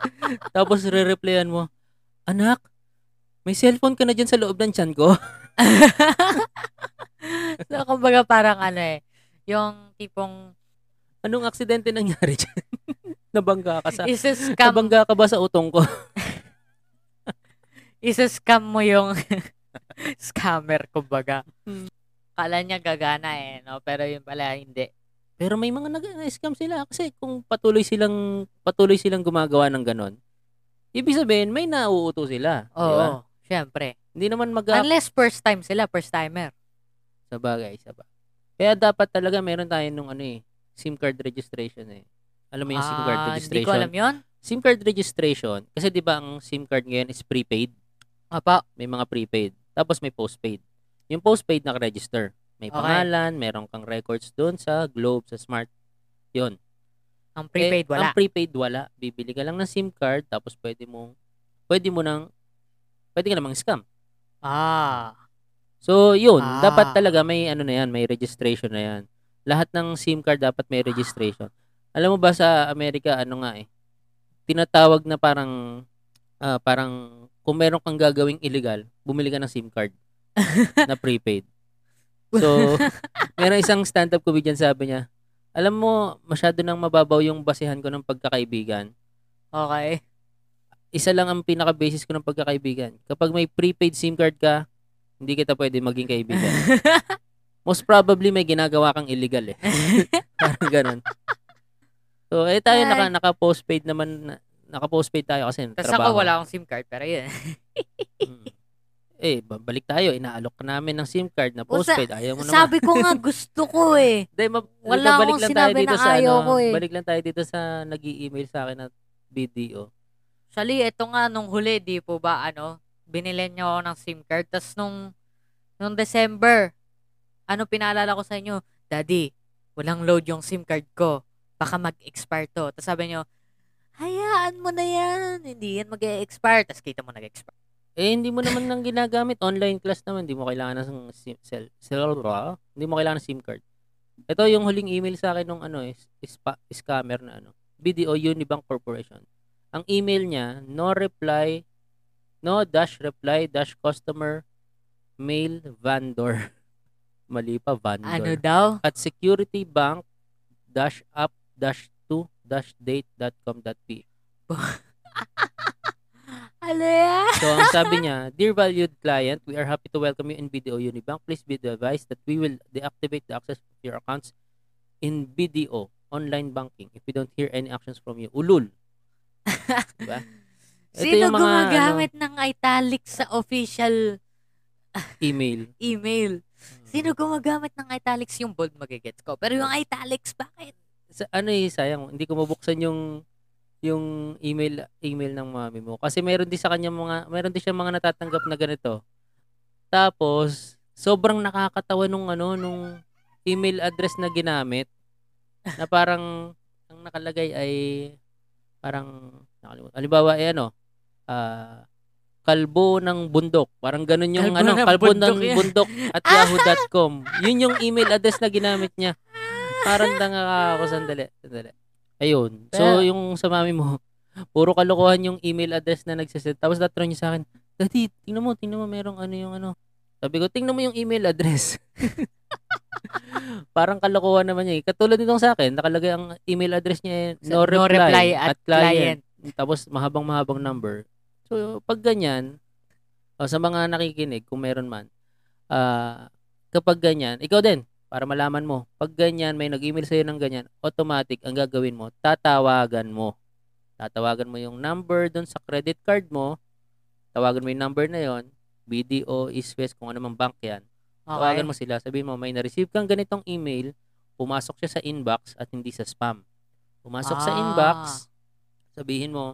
Speaker 1: <laughs> Tapos re-replyan mo, anak, may cellphone ka na dyan sa loob ng tiyan ko. <laughs>
Speaker 2: so, kumbaga parang ano eh, yung tipong
Speaker 1: Anong aksidente nangyari dyan? <laughs> Nabangga ka sa...
Speaker 2: isa-scam,
Speaker 1: Nabangga ka ba sa utong ko?
Speaker 2: isa-scam mo yung scammer, kumbaga.
Speaker 1: Hmm.
Speaker 2: Kala niya gagana eh, no? Pero yun pala, hindi.
Speaker 1: Pero may mga nag-scam sila kasi kung patuloy silang patuloy silang gumagawa ng ganon, ibig sabihin may nauuto sila. di
Speaker 2: Oo,
Speaker 1: ba?
Speaker 2: syempre.
Speaker 1: Hindi naman mag
Speaker 2: Unless first time sila, first timer.
Speaker 1: sa bagay, sa bagay. Kaya dapat talaga meron tayo nung ano eh, SIM card registration eh. Alam mo yung SIM card
Speaker 2: Ah, Hindi
Speaker 1: registration?
Speaker 2: ko alam yun.
Speaker 1: SIM card registration, kasi 'di ba ang SIM card ngayon is prepaid,
Speaker 2: Apa,
Speaker 1: may mga prepaid, tapos may postpaid. Yung postpaid naka-register. May
Speaker 2: Okay.
Speaker 1: pangalan, meron kang records doon sa Globe, sa Smart. 'Yun.
Speaker 2: ang prepaid
Speaker 1: Eh,
Speaker 2: wala.
Speaker 1: Ang prepaid wala. Bibili ka lang ng SIM card tapos pwede mo pwede mo nang pwede ka namang scam.
Speaker 2: ah,
Speaker 1: So, yun,
Speaker 2: Ah.
Speaker 1: dapat talaga may ano na yan, may registration na yan. Lahat ng SIM card dapat may registration. Alam mo ba sa Amerika ano nga eh? Tinatawag na parang ah, parang kung meron kang gagawing illegal, bumili ka ng SIM card <laughs> na prepaid. So, <laughs> meron isang stand-up comedian sabi niya, alam mo, masyado nang mababaw yung basihan ko ng pagkakaibigan.
Speaker 2: okay.
Speaker 1: Isa lang ang pinaka-basis ko ng pagkakaibigan. Kapag may prepaid SIM card ka, hindi kita pwede maging kaibigan. <laughs> Most probably may ginagawa kang illegal eh. <laughs> Parang ganun. So, eh tayo
Speaker 2: Ay.
Speaker 1: naka, naka-postpaid naman, na- naka-postpaid tayo kasi
Speaker 2: Tapos
Speaker 1: trabaho.
Speaker 2: ako wala akong SIM card, pero yun.
Speaker 1: Eh, babalik tayo. Inaalok ka namin ng SIM card na
Speaker 2: sa-
Speaker 1: postpaid. Ayaw mo naman.
Speaker 2: Sabi ko nga, gusto ko <laughs> eh.
Speaker 1: Hindi, ma-
Speaker 2: Wala
Speaker 1: balik
Speaker 2: akong
Speaker 1: lang tayo
Speaker 2: sinabi
Speaker 1: dito
Speaker 2: na
Speaker 1: sa
Speaker 2: ayaw
Speaker 1: ano,
Speaker 2: ko eh.
Speaker 1: Balik lang tayo dito sa nag email sa akin na BDO.
Speaker 2: Actually, ito nga, nung huli, di po ba, ano, binilan niyo ako ng SIM card. Tapos nung, nung December, ano pinaalala ko sa inyo, Daddy, walang load yung SIM card ko. Baka mag-expire to. Tapos sabi niyo, hayaan mo na yan. Hindi yan mag-expire. Tapos kita mo nag-expire.
Speaker 1: Eh, hindi mo naman nang ginagamit. Online class naman. Hindi mo kailangan ng SIM, cell, cell, hindi mo kailangan ng SIM card. Ito yung huling email sa akin nung ano, is, ispa, scammer na ano. BDO Unibank Corporation. Ang email niya, no reply, no dash reply dash customer mail vendor. <laughs> Mali pa, vendor.
Speaker 2: Ano daw?
Speaker 1: At securitybank dash app dash to dash date.com.ph.
Speaker 2: Ano yan?
Speaker 1: So, ang <laughs> sabi niya, Dear valued client, we are happy to welcome you in BDO Unibank. Please be advised that we will deactivate the access of your accounts in BDO, online banking, if we don't hear any actions from you. Ulul. diba? <laughs> Ito
Speaker 2: Sino
Speaker 1: yung mga,
Speaker 2: gumagamit ng italics sa official
Speaker 1: ano, <laughs> email.
Speaker 2: email? Sino gumagamit ng italics yung bold magigets ko? Pero yung italics, bakit?
Speaker 1: Sa, ano eh, sayang, hindi ko mabuksan yung yung email email ng mami mo kasi meron din sa kanya mga meron din siya mga natatanggap na ganito Tapos, sobrang nakakatawa nung ano, nung email address na ginamit na parang ang nakalagay ay parang nakalimutan. Halimbawa ay ano, ah kalbo ng bundok. Parang ganun yung
Speaker 2: Kalbo
Speaker 1: ano,
Speaker 2: ng
Speaker 1: kalbo
Speaker 2: bundok
Speaker 1: ng
Speaker 2: yan.
Speaker 1: bundok at yahoo.com. Yun yung email address na ginamit niya. Parang tanga ako sandali. Sandali. Ayun. So,
Speaker 2: Pero-
Speaker 1: yung sa mami mo, <laughs> puro kalokohan yung email address na nagsasend. Tapos natry niya sa akin, Daddy, tingnan mo, tingnan mo, merong ano yung ano. Sabi ko, tingnan mo yung email address. <laughs> Parang kalokohan naman niya. eh. Katulad nitong sa akin, nakalagay ang email address niya, eh, no,
Speaker 2: No
Speaker 1: reply,
Speaker 2: reply at client.
Speaker 1: Tapos mahabang-mahabang number. So, pag ganyan, o sa mga nakikinig, kung meron man, ah kapag ganyan, ikaw din, para malaman mo, pag ganyan, may nag-email sa'yo ng ganyan, automatic, ang gagawin mo, tatawagan mo. Tatawagan mo yung number doon sa credit card mo, tawagan mo yung number na yon BDO, Eastwest, kung ano mang bank yan. Tawagan mo sila, sabihin mo, may na-receive kang ganitong email, pumasok siya sa inbox at hindi sa spam. Pumasok sa
Speaker 2: Ah.
Speaker 1: inbox, sabihin mo,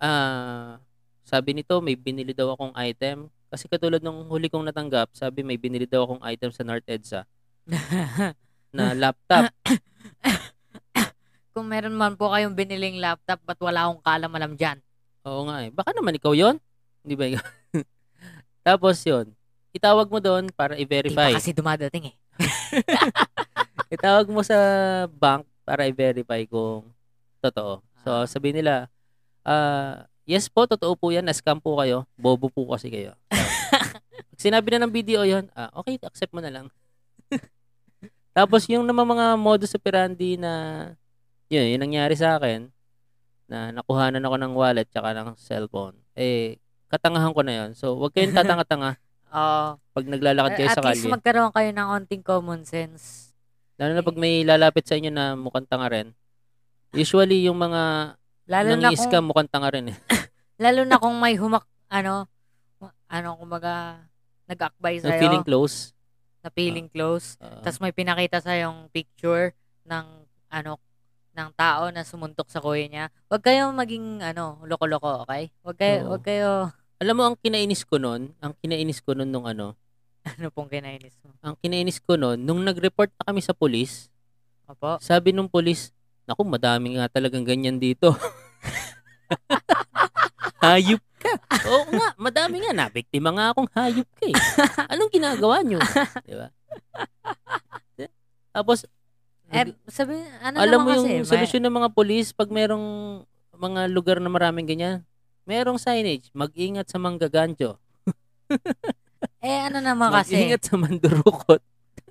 Speaker 1: ah, sabi nito, may binili daw akong item. Kasi katulad nung huli kong natanggap, sabi may binili daw akong item sa North EDSA na laptop. <coughs>
Speaker 2: Kung meron man po kayong biniling laptop, ba't wala akong kalam-alam dyan?
Speaker 1: Oo nga eh. Baka naman ikaw yon Hindi ba ikaw? <laughs> Tapos yon itawag mo doon para
Speaker 2: Di
Speaker 1: i-verify.
Speaker 2: pa kasi dumadating eh. <laughs>
Speaker 1: Itawag mo sa bank para i-verify kung totoo. So,
Speaker 2: Ah.
Speaker 1: sabi nila, ah, yes po, totoo po yan, na-scam po kayo, bobo po kasi kayo. <laughs> Pag sinabi na ng video yon ah, okay, accept mo na lang. Tapos yung naman mga modus operandi na, yun, yung nangyari sa akin, na nakuhanan ako ng wallet tsaka ng cellphone, eh, katangahan ko na yon So, wag kayong tatanga-tanga <laughs>
Speaker 2: Oo.
Speaker 1: pag naglalakad kayo
Speaker 2: At
Speaker 1: sa
Speaker 2: least
Speaker 1: kalye.
Speaker 2: magkaroon kayo ng onting common sense.
Speaker 1: Lalo na pag may lalapit sa inyo na mukhang tanga rin. Usually, yung mga
Speaker 2: Lalo na
Speaker 1: nang
Speaker 2: kung,
Speaker 1: scam mukhang tanga rin eh. <laughs>
Speaker 2: lalo na kung may humak, ano, ano, kumbaga, nag-akbay sa'yo,
Speaker 1: feeling close.
Speaker 2: Na feeling close,
Speaker 1: Uh,
Speaker 2: tapos may pinakita sa yung picture ng, ano, ng tao na sumuntok sa kuya niya. Huwag kayong maging, ano, loko-loko, okay? Huwag kayo,
Speaker 1: Oo.
Speaker 2: huwag kayo,
Speaker 1: alam mo, ang kinainis ko nun, ang kinainis ko nun nung ano, <laughs>
Speaker 2: ano pong kinainis mo.
Speaker 1: ang kinainis ko nun, nung nag-report na kami sa polis,
Speaker 2: Opo.
Speaker 1: sabi nung polis, naku, madami nga talagang ganyan dito. <laughs> hayop ka. Oo nga, madami nga. Nabiktima nga akong hayop ka eh. Anong ginagawa nyo? Di ba? Tapos,
Speaker 2: Eh, sabi, ano
Speaker 1: alam mo yung
Speaker 2: kasi, may-
Speaker 1: solusyon ng mga polis pag merong mga lugar na maraming ganyan, merong signage, mag-ingat sa manggaganjo. <laughs>
Speaker 2: eh, ano naman kasi,
Speaker 1: Mag-ingat sa mandurukot.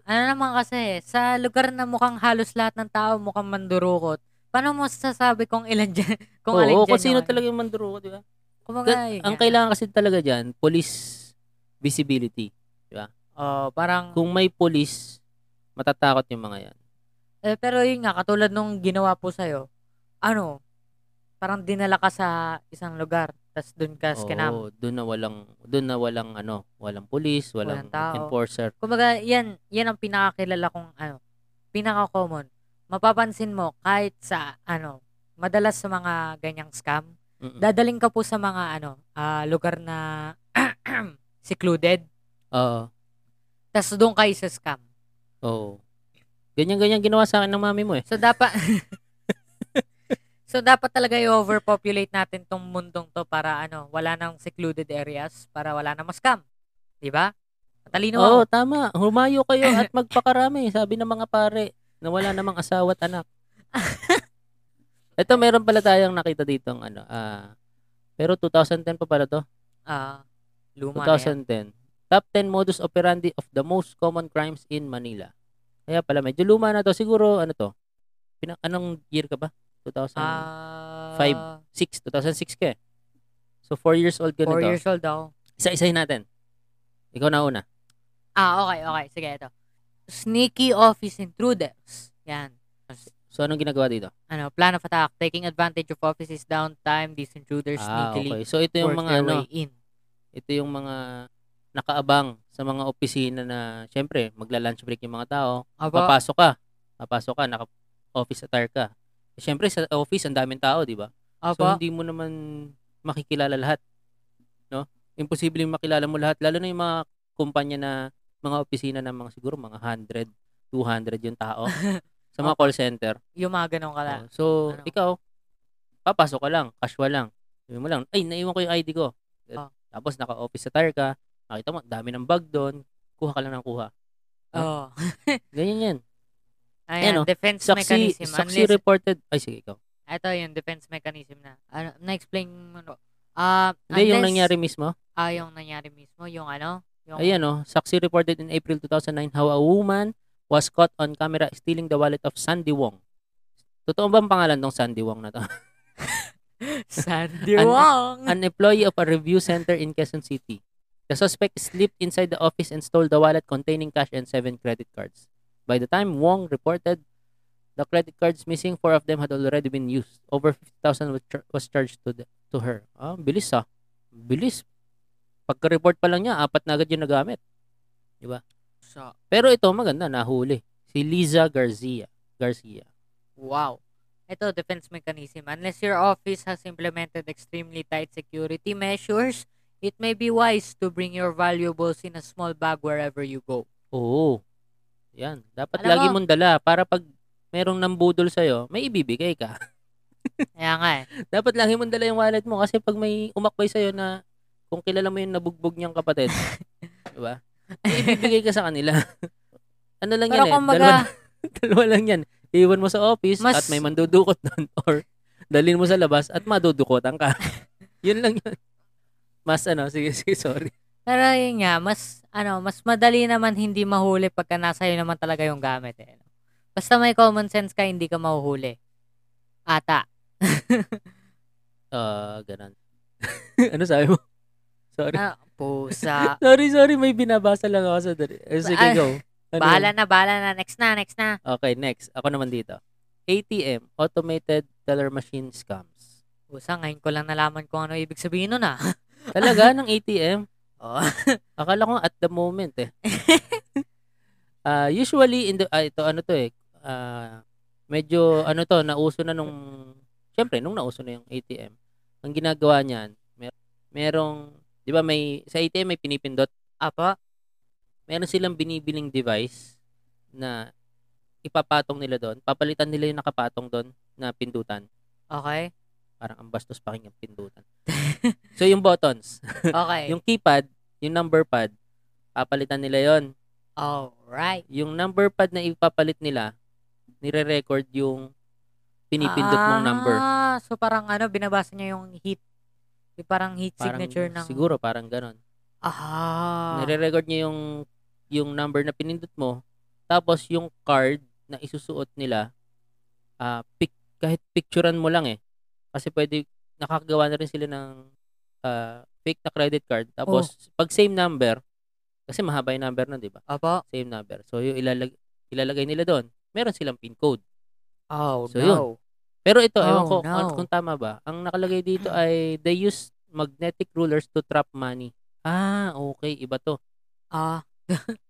Speaker 2: ano naman kasi, sa lugar na mukhang halos lahat ng tao mukhang mandurukot, paano mo sasabi kung ilan dyan, kung alin
Speaker 1: Oo,
Speaker 2: dyan
Speaker 1: kung sino talaga yung mandurukot, di ba?
Speaker 2: Kumbaga, yun
Speaker 1: ang
Speaker 2: nga.
Speaker 1: kailangan kasi talaga dyan, police visibility.
Speaker 2: Oh, parang,
Speaker 1: Kung may police, matatakot yung mga yan.
Speaker 2: eh, pero yun nga, katulad nung ginawa po sa'yo, ano, parang dinala ka sa isang lugar, tas dun ka skinam.
Speaker 1: Oo, doon na walang doon na walang ano, walang police, walang,
Speaker 2: Walang tao.
Speaker 1: enforcer.
Speaker 2: Kumbaga, yan, yan ang pinakakilala kong, ano, pinaka-common. Mapapansin mo, kahit sa, ano, madalas sa mga ganyang scam,
Speaker 1: Mm-mm.
Speaker 2: dadaling ka po sa mga, ano, ah, lugar na <clears throat> secluded,
Speaker 1: Oo.
Speaker 2: tas doon kayo sa scam.
Speaker 1: Oo. Ganyan-ganyan ginawa sa akin ng mami mo eh.
Speaker 2: So, dapat, <laughs> so, dapat talaga i-overpopulate natin tong mundong to para, ano, wala nang secluded areas, para wala nang scam. Di ba? Matalino
Speaker 1: Oo,
Speaker 2: ako.
Speaker 1: tama. Humayo kayo at <laughs> magpakarami, sabi ng mga pare na wala namang asawa at anak. <laughs> Ito meron pala tayong nakita dito ano, ah pero 2010 pa pala to.
Speaker 2: Ah, luma na yan.
Speaker 1: 2010. Top 10 modus operandi of the most common crimes in Manila. Kaya pala medyo luma na to. Siguro ano to? Pina, anong year ka ba? 2006,
Speaker 2: Ah,
Speaker 1: 2006 ka eh. So 4 years old ka
Speaker 2: 4
Speaker 1: nito.
Speaker 2: years old ako.
Speaker 1: Isa-isahin natin. Ikaw na una.
Speaker 2: Ah, okay, okay. Sige, ito. Sneaky office intruders. Yan.
Speaker 1: So anong ginagawa dito?
Speaker 2: Ano, plan of attack. Taking advantage of offices downtime. These intruders
Speaker 1: Ah,
Speaker 2: sneakily
Speaker 1: okay. So ito yung mga ano,
Speaker 2: in.
Speaker 1: ito yung mga nakaabang sa mga opisina na syempre magla-lunch break yung mga tao.
Speaker 2: Opo.
Speaker 1: Papasok ka. Papasok ka, naka office attire ka. Syempre sa office ang daming tao, di ba? So hindi mo naman makikilala lahat. No? Imposible makilala mo lahat lalo na yung mga kumpanya na mga opisina ng mga siguro mga 100, 200 yung tao <laughs> sa mga call center.
Speaker 2: Yung mga ganun ka lang.
Speaker 1: Oh, so,
Speaker 2: Ano?
Speaker 1: ikaw, papasok ka lang, casual lang. Sabi mo lang, ay, naiwan ko yung ID ko.
Speaker 2: Oh.
Speaker 1: Tapos naka-office attire ka, makita mo, dami ng bag doon, kuha ka lang ng kuha.
Speaker 2: Oo. <laughs>
Speaker 1: Ganyan yan.
Speaker 2: Ayan,
Speaker 1: Ano,
Speaker 2: defense
Speaker 1: Saksi,
Speaker 2: mechanism.
Speaker 1: saksi
Speaker 2: Unless,
Speaker 1: reported, ay sige ikaw.
Speaker 2: ito yung defense mechanism na. Ano, na-explain mo, no? Ah,
Speaker 1: Hindi, yung nangyari mismo.
Speaker 2: Ah, yung nangyari mismo. Yung ano? Yung,
Speaker 1: Ayan oh, Saksi reported in April 2009 how a woman was caught on camera stealing the wallet of Sandy Wong. Totoo ba ang pangalan ng Sandy Wong na to? <laughs>
Speaker 2: Sandy
Speaker 1: An-
Speaker 2: Wong.
Speaker 1: An employee of a review center in Quezon City. The suspect slipped inside the office and stole the wallet containing cash and seven credit cards. By the time Wong reported the credit cards missing, four of them had already been used. Over 50,000 was, char- was charged to the, to her. Ah, bilis ah. Bilis. Pagka-report pa lang niya, apat na agad yung nagamit.
Speaker 2: So,
Speaker 1: Pero ito maganda, nahuli. Si Liza Garcia. Garcia.
Speaker 2: wow. Ito, defense mechanism. Unless your office has implemented extremely tight security measures, it may be wise to bring your valuables in a small bag wherever you go.
Speaker 1: Oo. Yan. Dapat
Speaker 2: Alam
Speaker 1: lagi
Speaker 2: mo-
Speaker 1: mong dala para pag merong nambudol sa'yo, may ibibigay ka. <laughs>
Speaker 2: Kaya nga eh.
Speaker 1: Dapat lagi mong dala yung wallet mo kasi pag may umakbay sa'yo na kung kilala mo yung nabugbog niyang kapatid, <laughs> di ba? Ibibigay ka sa kanila. <laughs> ano lang
Speaker 2: Pero
Speaker 1: yan eh.
Speaker 2: kung
Speaker 1: Dalawa,
Speaker 2: maga, <laughs>
Speaker 1: dalawa lang yan. Iwan mo sa office
Speaker 2: Mas-
Speaker 1: at may mandudukot doon <laughs> or dalhin mo sa labas at madudukotan ka. yun lang yun. Mas ano, sige, sige, sorry.
Speaker 2: pero yun nga, mas, ano, mas madali naman hindi mahuli pagka nasa iyo naman talaga yung gamit eh. Basta may common sense ka, hindi ka mahuhuli. Ata.
Speaker 1: Ah, ganun. ano sabi mo? Sorry.
Speaker 2: Ah, pusa. <laughs>
Speaker 1: Sorry, sorry. May binabasa lang ako sa dali. Eh, sige,
Speaker 2: Ah,
Speaker 1: go. Ano
Speaker 2: bahala
Speaker 1: yun?
Speaker 2: na, bahala na. Next na, next na.
Speaker 1: Okay, next. Ako naman dito. ATM, Automated Teller Machine Scams.
Speaker 2: Pusa, ngayon ko lang nalaman kung ano ibig sabihin nun ah. <laughs>
Speaker 1: Talaga, ng ATM? <laughs>
Speaker 2: Oh.
Speaker 1: Akala ko at the moment eh. Ah, usually, in the, ah, ito ano to eh, ah, medyo ano to, nauso na nung, syempre, nung nauso na yung ATM, ang ginagawa niyan, mer merong, di ba may, sa ATM may pinipindot,
Speaker 2: Apa?
Speaker 1: meron silang binibiling device na ipapatong nila doon, papalitan nila yung nakapatong doon na pindutan.
Speaker 2: Okay.
Speaker 1: Parang ang bastos pakinggan pindutan. <laughs> so yung buttons,
Speaker 2: Okay. <laughs>
Speaker 1: yung keypad, yung number pad, papalitan nila yon.
Speaker 2: Alright.
Speaker 1: Yung number pad na ipapalit nila, nire-record yung pinipindot mong number.
Speaker 2: Ah, so parang ano, binabasa niya yung heat. Yung parang heat
Speaker 1: Parang,
Speaker 2: signature ng...
Speaker 1: Siguro, parang ganon.
Speaker 2: Ah.
Speaker 1: Nire-record niya yung, yung number na pinindot mo, tapos yung card na isusuot nila, ah pic, kahit picturean mo lang eh. Kasi pwede, nakakagawa na rin sila ng ah, fake na credit card. Tapos, pag same number, kasi mahaba yung number nun, di ba?
Speaker 2: Apo.
Speaker 1: Same number. So, yung ilalag, ilalagay nila doon, meron silang pin code.
Speaker 2: Oh,
Speaker 1: So,
Speaker 2: no.
Speaker 1: yun. Pero ito, ewan
Speaker 2: Oh,
Speaker 1: ko
Speaker 2: no.
Speaker 1: kung, kung tama ba. Ang nakalagay dito ay they use magnetic rulers to trap money. Ah, okay. Iba to.
Speaker 2: Ah, <laughs>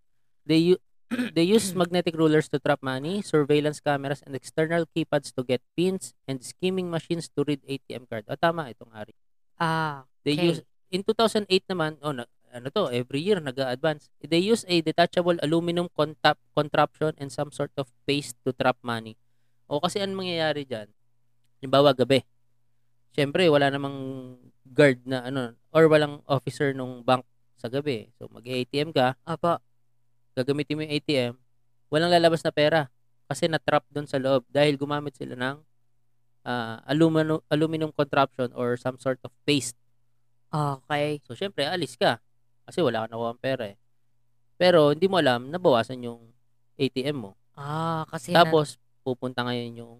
Speaker 1: They u- <clears throat> they use magnetic rulers to trap money, surveillance cameras, and external keypads to get pins, and skimming machines to read ATM card. O, tama itong Ari.
Speaker 2: ah,
Speaker 1: They
Speaker 2: Okay.
Speaker 1: use in 2008 naman, oh, na, ano to, every year nag-advance. They use a detachable aluminum contap, contraption and some sort of paste to trap money. O kasi anong mangyayari diyan? Halimbawa gabi. Siyempre, wala namang guard na ano or walang officer nung bank sa gabi. So mag-ATM ka,
Speaker 2: apo.
Speaker 1: gagamitin mo yung ATM, walang lalabas na pera kasi na-trap doon sa loob dahil gumamit sila ng ah, aluminum, aluminum contraption or some sort of paste
Speaker 2: Okay.
Speaker 1: So, syempre, alis ka. Kasi wala ka nakuha pera eh. Pero, hindi mo alam, nabawasan yung ATM mo.
Speaker 2: Ah, kasi na,
Speaker 1: Tapos, pupunta ngayon yung,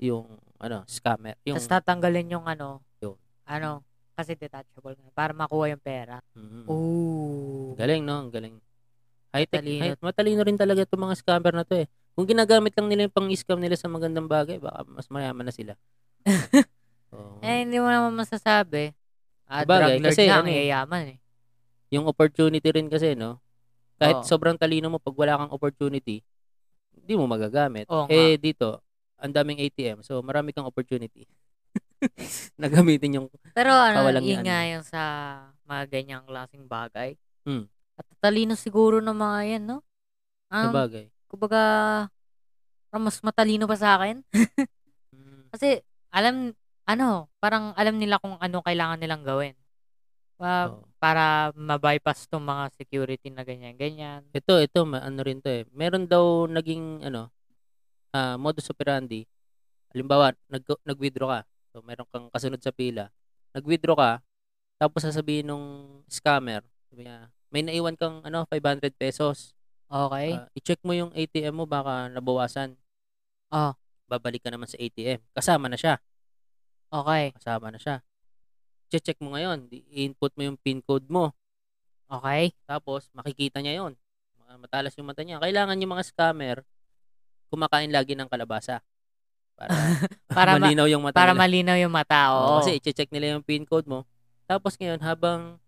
Speaker 1: yung, ano, scammer. Yung,
Speaker 2: tas tatanggalin yung ano,
Speaker 1: Yun.
Speaker 2: ano, kasi detachable na, para makuha yung pera.
Speaker 1: Mm.
Speaker 2: Oh.
Speaker 1: Galing, no? Ang galing. High-tech.
Speaker 2: Matalino.
Speaker 1: High, matalino rin talaga itong mga scammer na to eh. Kung ginagamit lang nila yung pang-scam nila sa magandang bagay, baka mas mayaman na sila. <laughs> Oo.
Speaker 2: Eh, hindi mo naman masasabi. Ah,
Speaker 1: Sabagay,
Speaker 2: drug lord
Speaker 1: kasi
Speaker 2: nga,
Speaker 1: ano eh.
Speaker 2: yayaman eh.
Speaker 1: yung opportunity rin kasi, no? Kahit
Speaker 2: Oo.
Speaker 1: sobrang talino mo, pag wala kang opportunity, hindi mo magagamit.
Speaker 2: Nga.
Speaker 1: eh, dito, ang daming ATM. So, marami kang opportunity <laughs> na gamitin yung
Speaker 2: Pero ano,
Speaker 1: Kawalang
Speaker 2: yun nga yung sa mga ganyang klaseng bagay.
Speaker 1: Hmm.
Speaker 2: At talino siguro ng mga yan, no? Um,
Speaker 1: Sabagay.
Speaker 2: kumbaga, parang mas matalino pa sa akin.
Speaker 1: Mm.
Speaker 2: Kasi, alam, ano, parang alam nila kung ano kailangan nilang gawin. Pa-
Speaker 1: Oo.
Speaker 2: Para ma-bypass tong mga security na ganyan-ganyan.
Speaker 1: Ito, ito, ano rin to eh. Meron daw naging, ano, ah, modus operandi. Halimbawa, nag, nag-withdraw ka. So, meron kang kasunod sa pila. Nag-withdraw ka, tapos sasabihin nung scammer, sabi niya, may naiwan kang, ano, 500 pesos.
Speaker 2: Okay?
Speaker 1: Ah, i-check mo yung ATM mo, baka nabawasan.
Speaker 2: Oh.
Speaker 1: Babalik ka naman sa ATM. Kasama na siya.
Speaker 2: Okay.
Speaker 1: Kasama na siya. Check mo ngayon. I-input mo yung PIN code mo.
Speaker 2: Okay?
Speaker 1: Tapos, makikita niya yon Matalas yung mata niya. Kailangan yung mga scammer, kumakain lagi ng kalabasa. <laughs> Para,
Speaker 2: Para ma-
Speaker 1: malinaw yung mata
Speaker 2: Para
Speaker 1: nila.
Speaker 2: malinaw yung mata.
Speaker 1: Oo,
Speaker 2: Oo.
Speaker 1: kasi i-check nila yung PIN code mo. Tapos ngayon, habang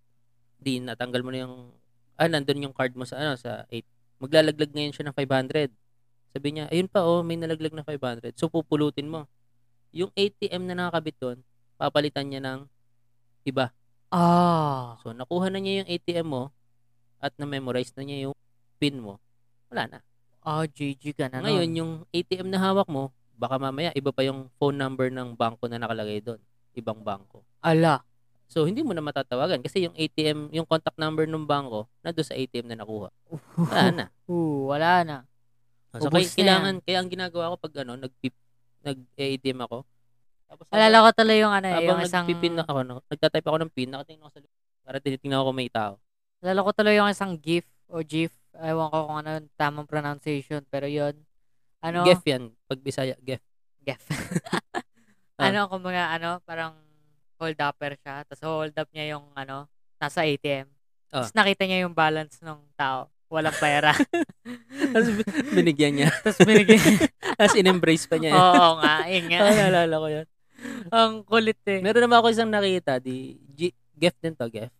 Speaker 1: di natanggal mo na yung, ah, nandun yung card mo sa, ano, sa 8. Maglalaglag ngayon siya ng 500. Sabi niya, ayun pa, oh, may nalaglag na 500. So, pupulutin mo. Yung ATM na nakakabit doon, papalitan niya ng iba.
Speaker 2: Ah.
Speaker 1: So, nakuha na niya yung ATM mo at na-memorize na niya yung PIN mo. Wala na.
Speaker 2: Oh, GG ka na
Speaker 1: Ngayon,
Speaker 2: nun.
Speaker 1: yung ATM na hawak mo, baka mamaya iba pa yung phone number ng bangko na nakalagay doon. Ibang bangko.
Speaker 2: Ala.
Speaker 1: So, hindi mo na matatawagan kasi yung ATM, yung contact number ng bangko, na doon sa ATM na nakuha. Wala na. <laughs>
Speaker 2: Uh, wala na.
Speaker 1: So,
Speaker 2: Ubus
Speaker 1: kaya,
Speaker 2: na
Speaker 1: kailangan, kaya ang ginagawa ko pag ano, nag nag-ATM ako, tapos
Speaker 2: Alala ko tuloy yung ano eh, yung
Speaker 1: habang
Speaker 2: isang...
Speaker 1: na ako, no, nagtatype ako ng pin, nakatingin ako sa likod para tinitingnan ko kung may tao.
Speaker 2: Alala ko tuloy yung isang GIF o GIF. Ewan ko kung ano yung tamang pronunciation. Pero yun. Ano?
Speaker 1: Gef yan. Pag Bisaya, Gef.
Speaker 2: GIF. <laughs>
Speaker 1: Ah.
Speaker 2: ano, kumbaga, ano, parang hold upper siya. Tapos hold up niya yung, ano, nasa ATM.
Speaker 1: Ah.
Speaker 2: Tapos nakita niya yung balance ng tao. Walang pera. <laughs>
Speaker 1: Tapos binigyan niya.
Speaker 2: Tapos binigyan. <laughs>
Speaker 1: Tapos in-embrace pa niya.
Speaker 2: Oo nga, yun nga.
Speaker 1: Ah, naalala ko yan.
Speaker 2: Ang kulit eh.
Speaker 1: Meron naman ako isang nakita, di G, Gef din to, Gef.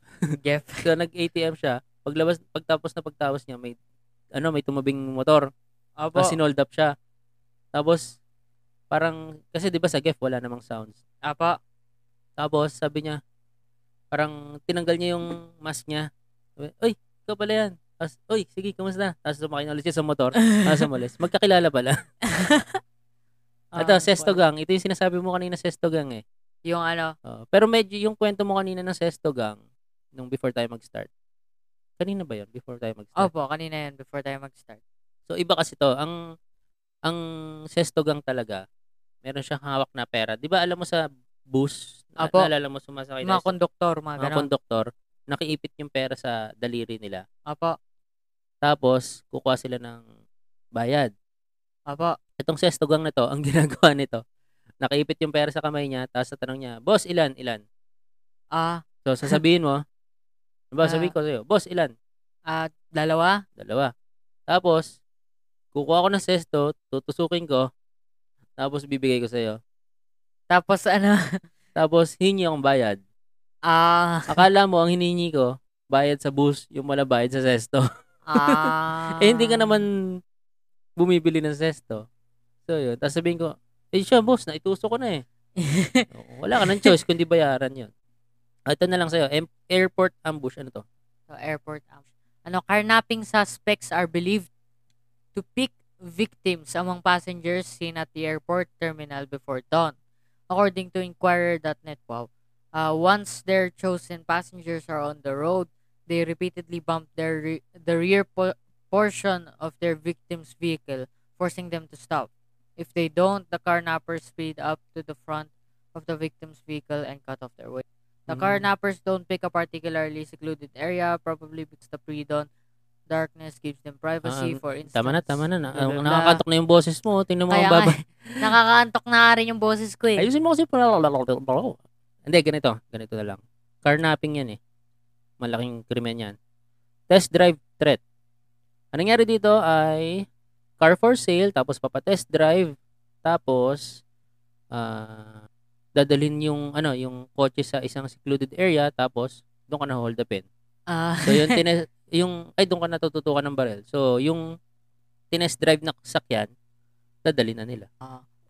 Speaker 2: GIF.
Speaker 1: So nag-ATM siya, paglabas pagtapos na pagtapos niya may ano, may tumabing motor.
Speaker 2: Opo.
Speaker 1: Tapos sinold up siya. Tapos parang kasi 'di ba sa Gef wala namang sounds.
Speaker 2: Apo.
Speaker 1: Tapos sabi niya parang tinanggal niya yung mask niya. Sabi, Uy, ikaw pala yan. Tapos, uy, sige, kamusta? Tapos sumakay na ulit siya sa motor. Tapos umalis. <laughs> Magkakilala pala. <laughs> Ito,
Speaker 2: Ang
Speaker 1: Sesto
Speaker 2: kulit.
Speaker 1: Gang. Ito yung sinasabi mo kanina, Sesto Gang eh.
Speaker 2: Yung ano,
Speaker 1: Oo. pero medyo yung kwento mo kanina ng Sesto Gang, nung before tayo mag-start. Kanina ba yun? Before tayo mag-start?
Speaker 2: opo, kanina yun, before tayo mag-start.
Speaker 1: So, iba kasi to. Ang, ang Sesto Gang talaga, meron siyang hawak na pera. Di ba alam mo sa bus, na,
Speaker 2: Apo.
Speaker 1: naalala mo sumasakay
Speaker 2: mga konduktor, mga
Speaker 1: mga konduktor, nakiipit yung pera sa daliri nila.
Speaker 2: Opo.
Speaker 1: Tapos, kukuha sila ng bayad.
Speaker 2: Opo.
Speaker 1: Itong Sesto Gang na to, ang <laughs> ginagawa nito, nakaipit yung pera sa kamay niya, tapos tatanong niya, Boss, ilan? Ilan?
Speaker 2: Ah,
Speaker 1: So, sasabihin mo, diba,
Speaker 2: Ah.
Speaker 1: sabihin ko sa'yo, Boss, ilan?
Speaker 2: ah, dalawa?
Speaker 1: Dalawa. Tapos, kukuha ko ng sesto, tutusukin ko, tapos bibigay ko sa'yo.
Speaker 2: Tapos ano,
Speaker 1: Tapos, hingi akong bayad.
Speaker 2: ah,
Speaker 1: Akala mo, ang hiningi ko, bayad sa bus, yung wala bayad sa sesto.
Speaker 2: ah. <laughs>
Speaker 1: eh, hindi ka naman bumibili ng sesto. So, yun. Tapos sabihin ko, eh, siya, boss, naituso ko na eh. <laughs> Wala ka ng choice kundi bayaran yun. Ah, Ito na lang sa'yo. Airport ambush. Ano to?
Speaker 2: So, airport ambush. Ano, carnapping suspects are believed to pick victims among passengers seen at the airport terminal before dawn. According to Inquirer.net, wow, uh, once their chosen passengers are on the road, they repeatedly bump their re- the rear po- portion of their victim's vehicle, forcing them to stop. If they don't, the carnappers speed up to the front of the victim's vehicle and cut off their way. The
Speaker 1: Mm.
Speaker 2: carnappers don't pick a particularly secluded area, probably because the pre-dawn darkness gives them privacy.
Speaker 1: Ah,
Speaker 2: for instance,
Speaker 1: Tama na, tama na. na
Speaker 2: blah.
Speaker 1: nakakatok na yung boses mo. Tingnan mo
Speaker 2: Kaya
Speaker 1: ang
Speaker 2: nga,
Speaker 1: baba.
Speaker 2: eh, nakakaantok na nga rin yung boses ko eh.
Speaker 1: Ayusin mo kasi. Hindi, ganito. Ganito na lang. Carnapping yan eh. Malaking krimen yan. Test drive threat. Ang nangyari dito ay car for sale, tapos papatest drive, tapos ah dadalhin yung ano yung kotse sa isang secluded area tapos doon ka na hold upin.
Speaker 2: Ah,
Speaker 1: So yung tines <laughs> yung ay doon ka natututukan ng barel. So yung tinest drive na sakyan dadalhin na nila.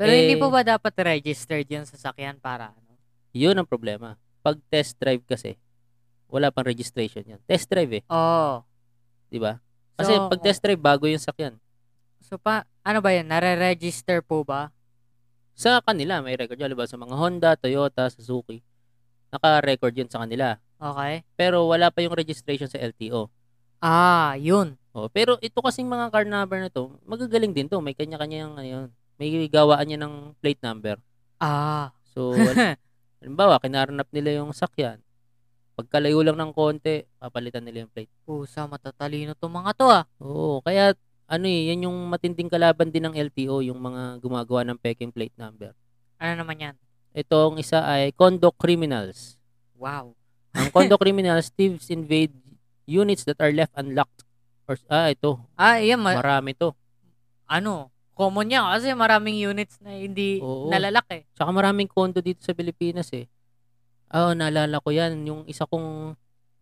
Speaker 2: pero hindi
Speaker 1: eh,
Speaker 2: po ba dapat registered yung sasakyan para ano?
Speaker 1: Yun ang problema. Pag test drive kasi, wala pang registration yan. Test drive eh.
Speaker 2: Oh,
Speaker 1: 'Di ba? Kasi
Speaker 2: So,
Speaker 1: pag test drive bago yung sakyan.
Speaker 2: So, pa, ano ba yan? Nare-register po ba?
Speaker 1: Sa kanila may record yun, ba sa mga Honda, Toyota, Suzuki. Naka-record yun sa kanila.
Speaker 2: Okay.
Speaker 1: Pero wala pa yung registration sa LTO.
Speaker 2: Ah, yun.
Speaker 1: Oh, pero ito kasing mga car number na to, magagaling din to. May kanya-kanya yung ano yun. May gawaan niya ng plate number.
Speaker 2: Ah.
Speaker 1: So, <laughs> wal- halimbawa, kinaranap nila yung sakyan. Pagkalayo lang ng konti, papalitan nila yung plate.
Speaker 2: Pusa, matatalino to mga to ah.
Speaker 1: Oo, kaya ano eh, yan yung matinding kalaban din ng LTO, yung mga gumagawa ng peking plate number.
Speaker 2: Ano naman yan?
Speaker 1: Itong isa ay condo criminals.
Speaker 2: Wow.
Speaker 1: Ang condo criminals, <laughs> thieves invade units that are left unlocked. Or, ah, ito,
Speaker 2: Ah, yan. Ma-
Speaker 1: marami to.
Speaker 2: ano? Common yan kasi maraming units na hindi
Speaker 1: Oo.
Speaker 2: nalalak eh.
Speaker 1: Tsaka maraming condo dito sa Pilipinas eh. Ah, oh, naalala ko yan. Yung isa kong,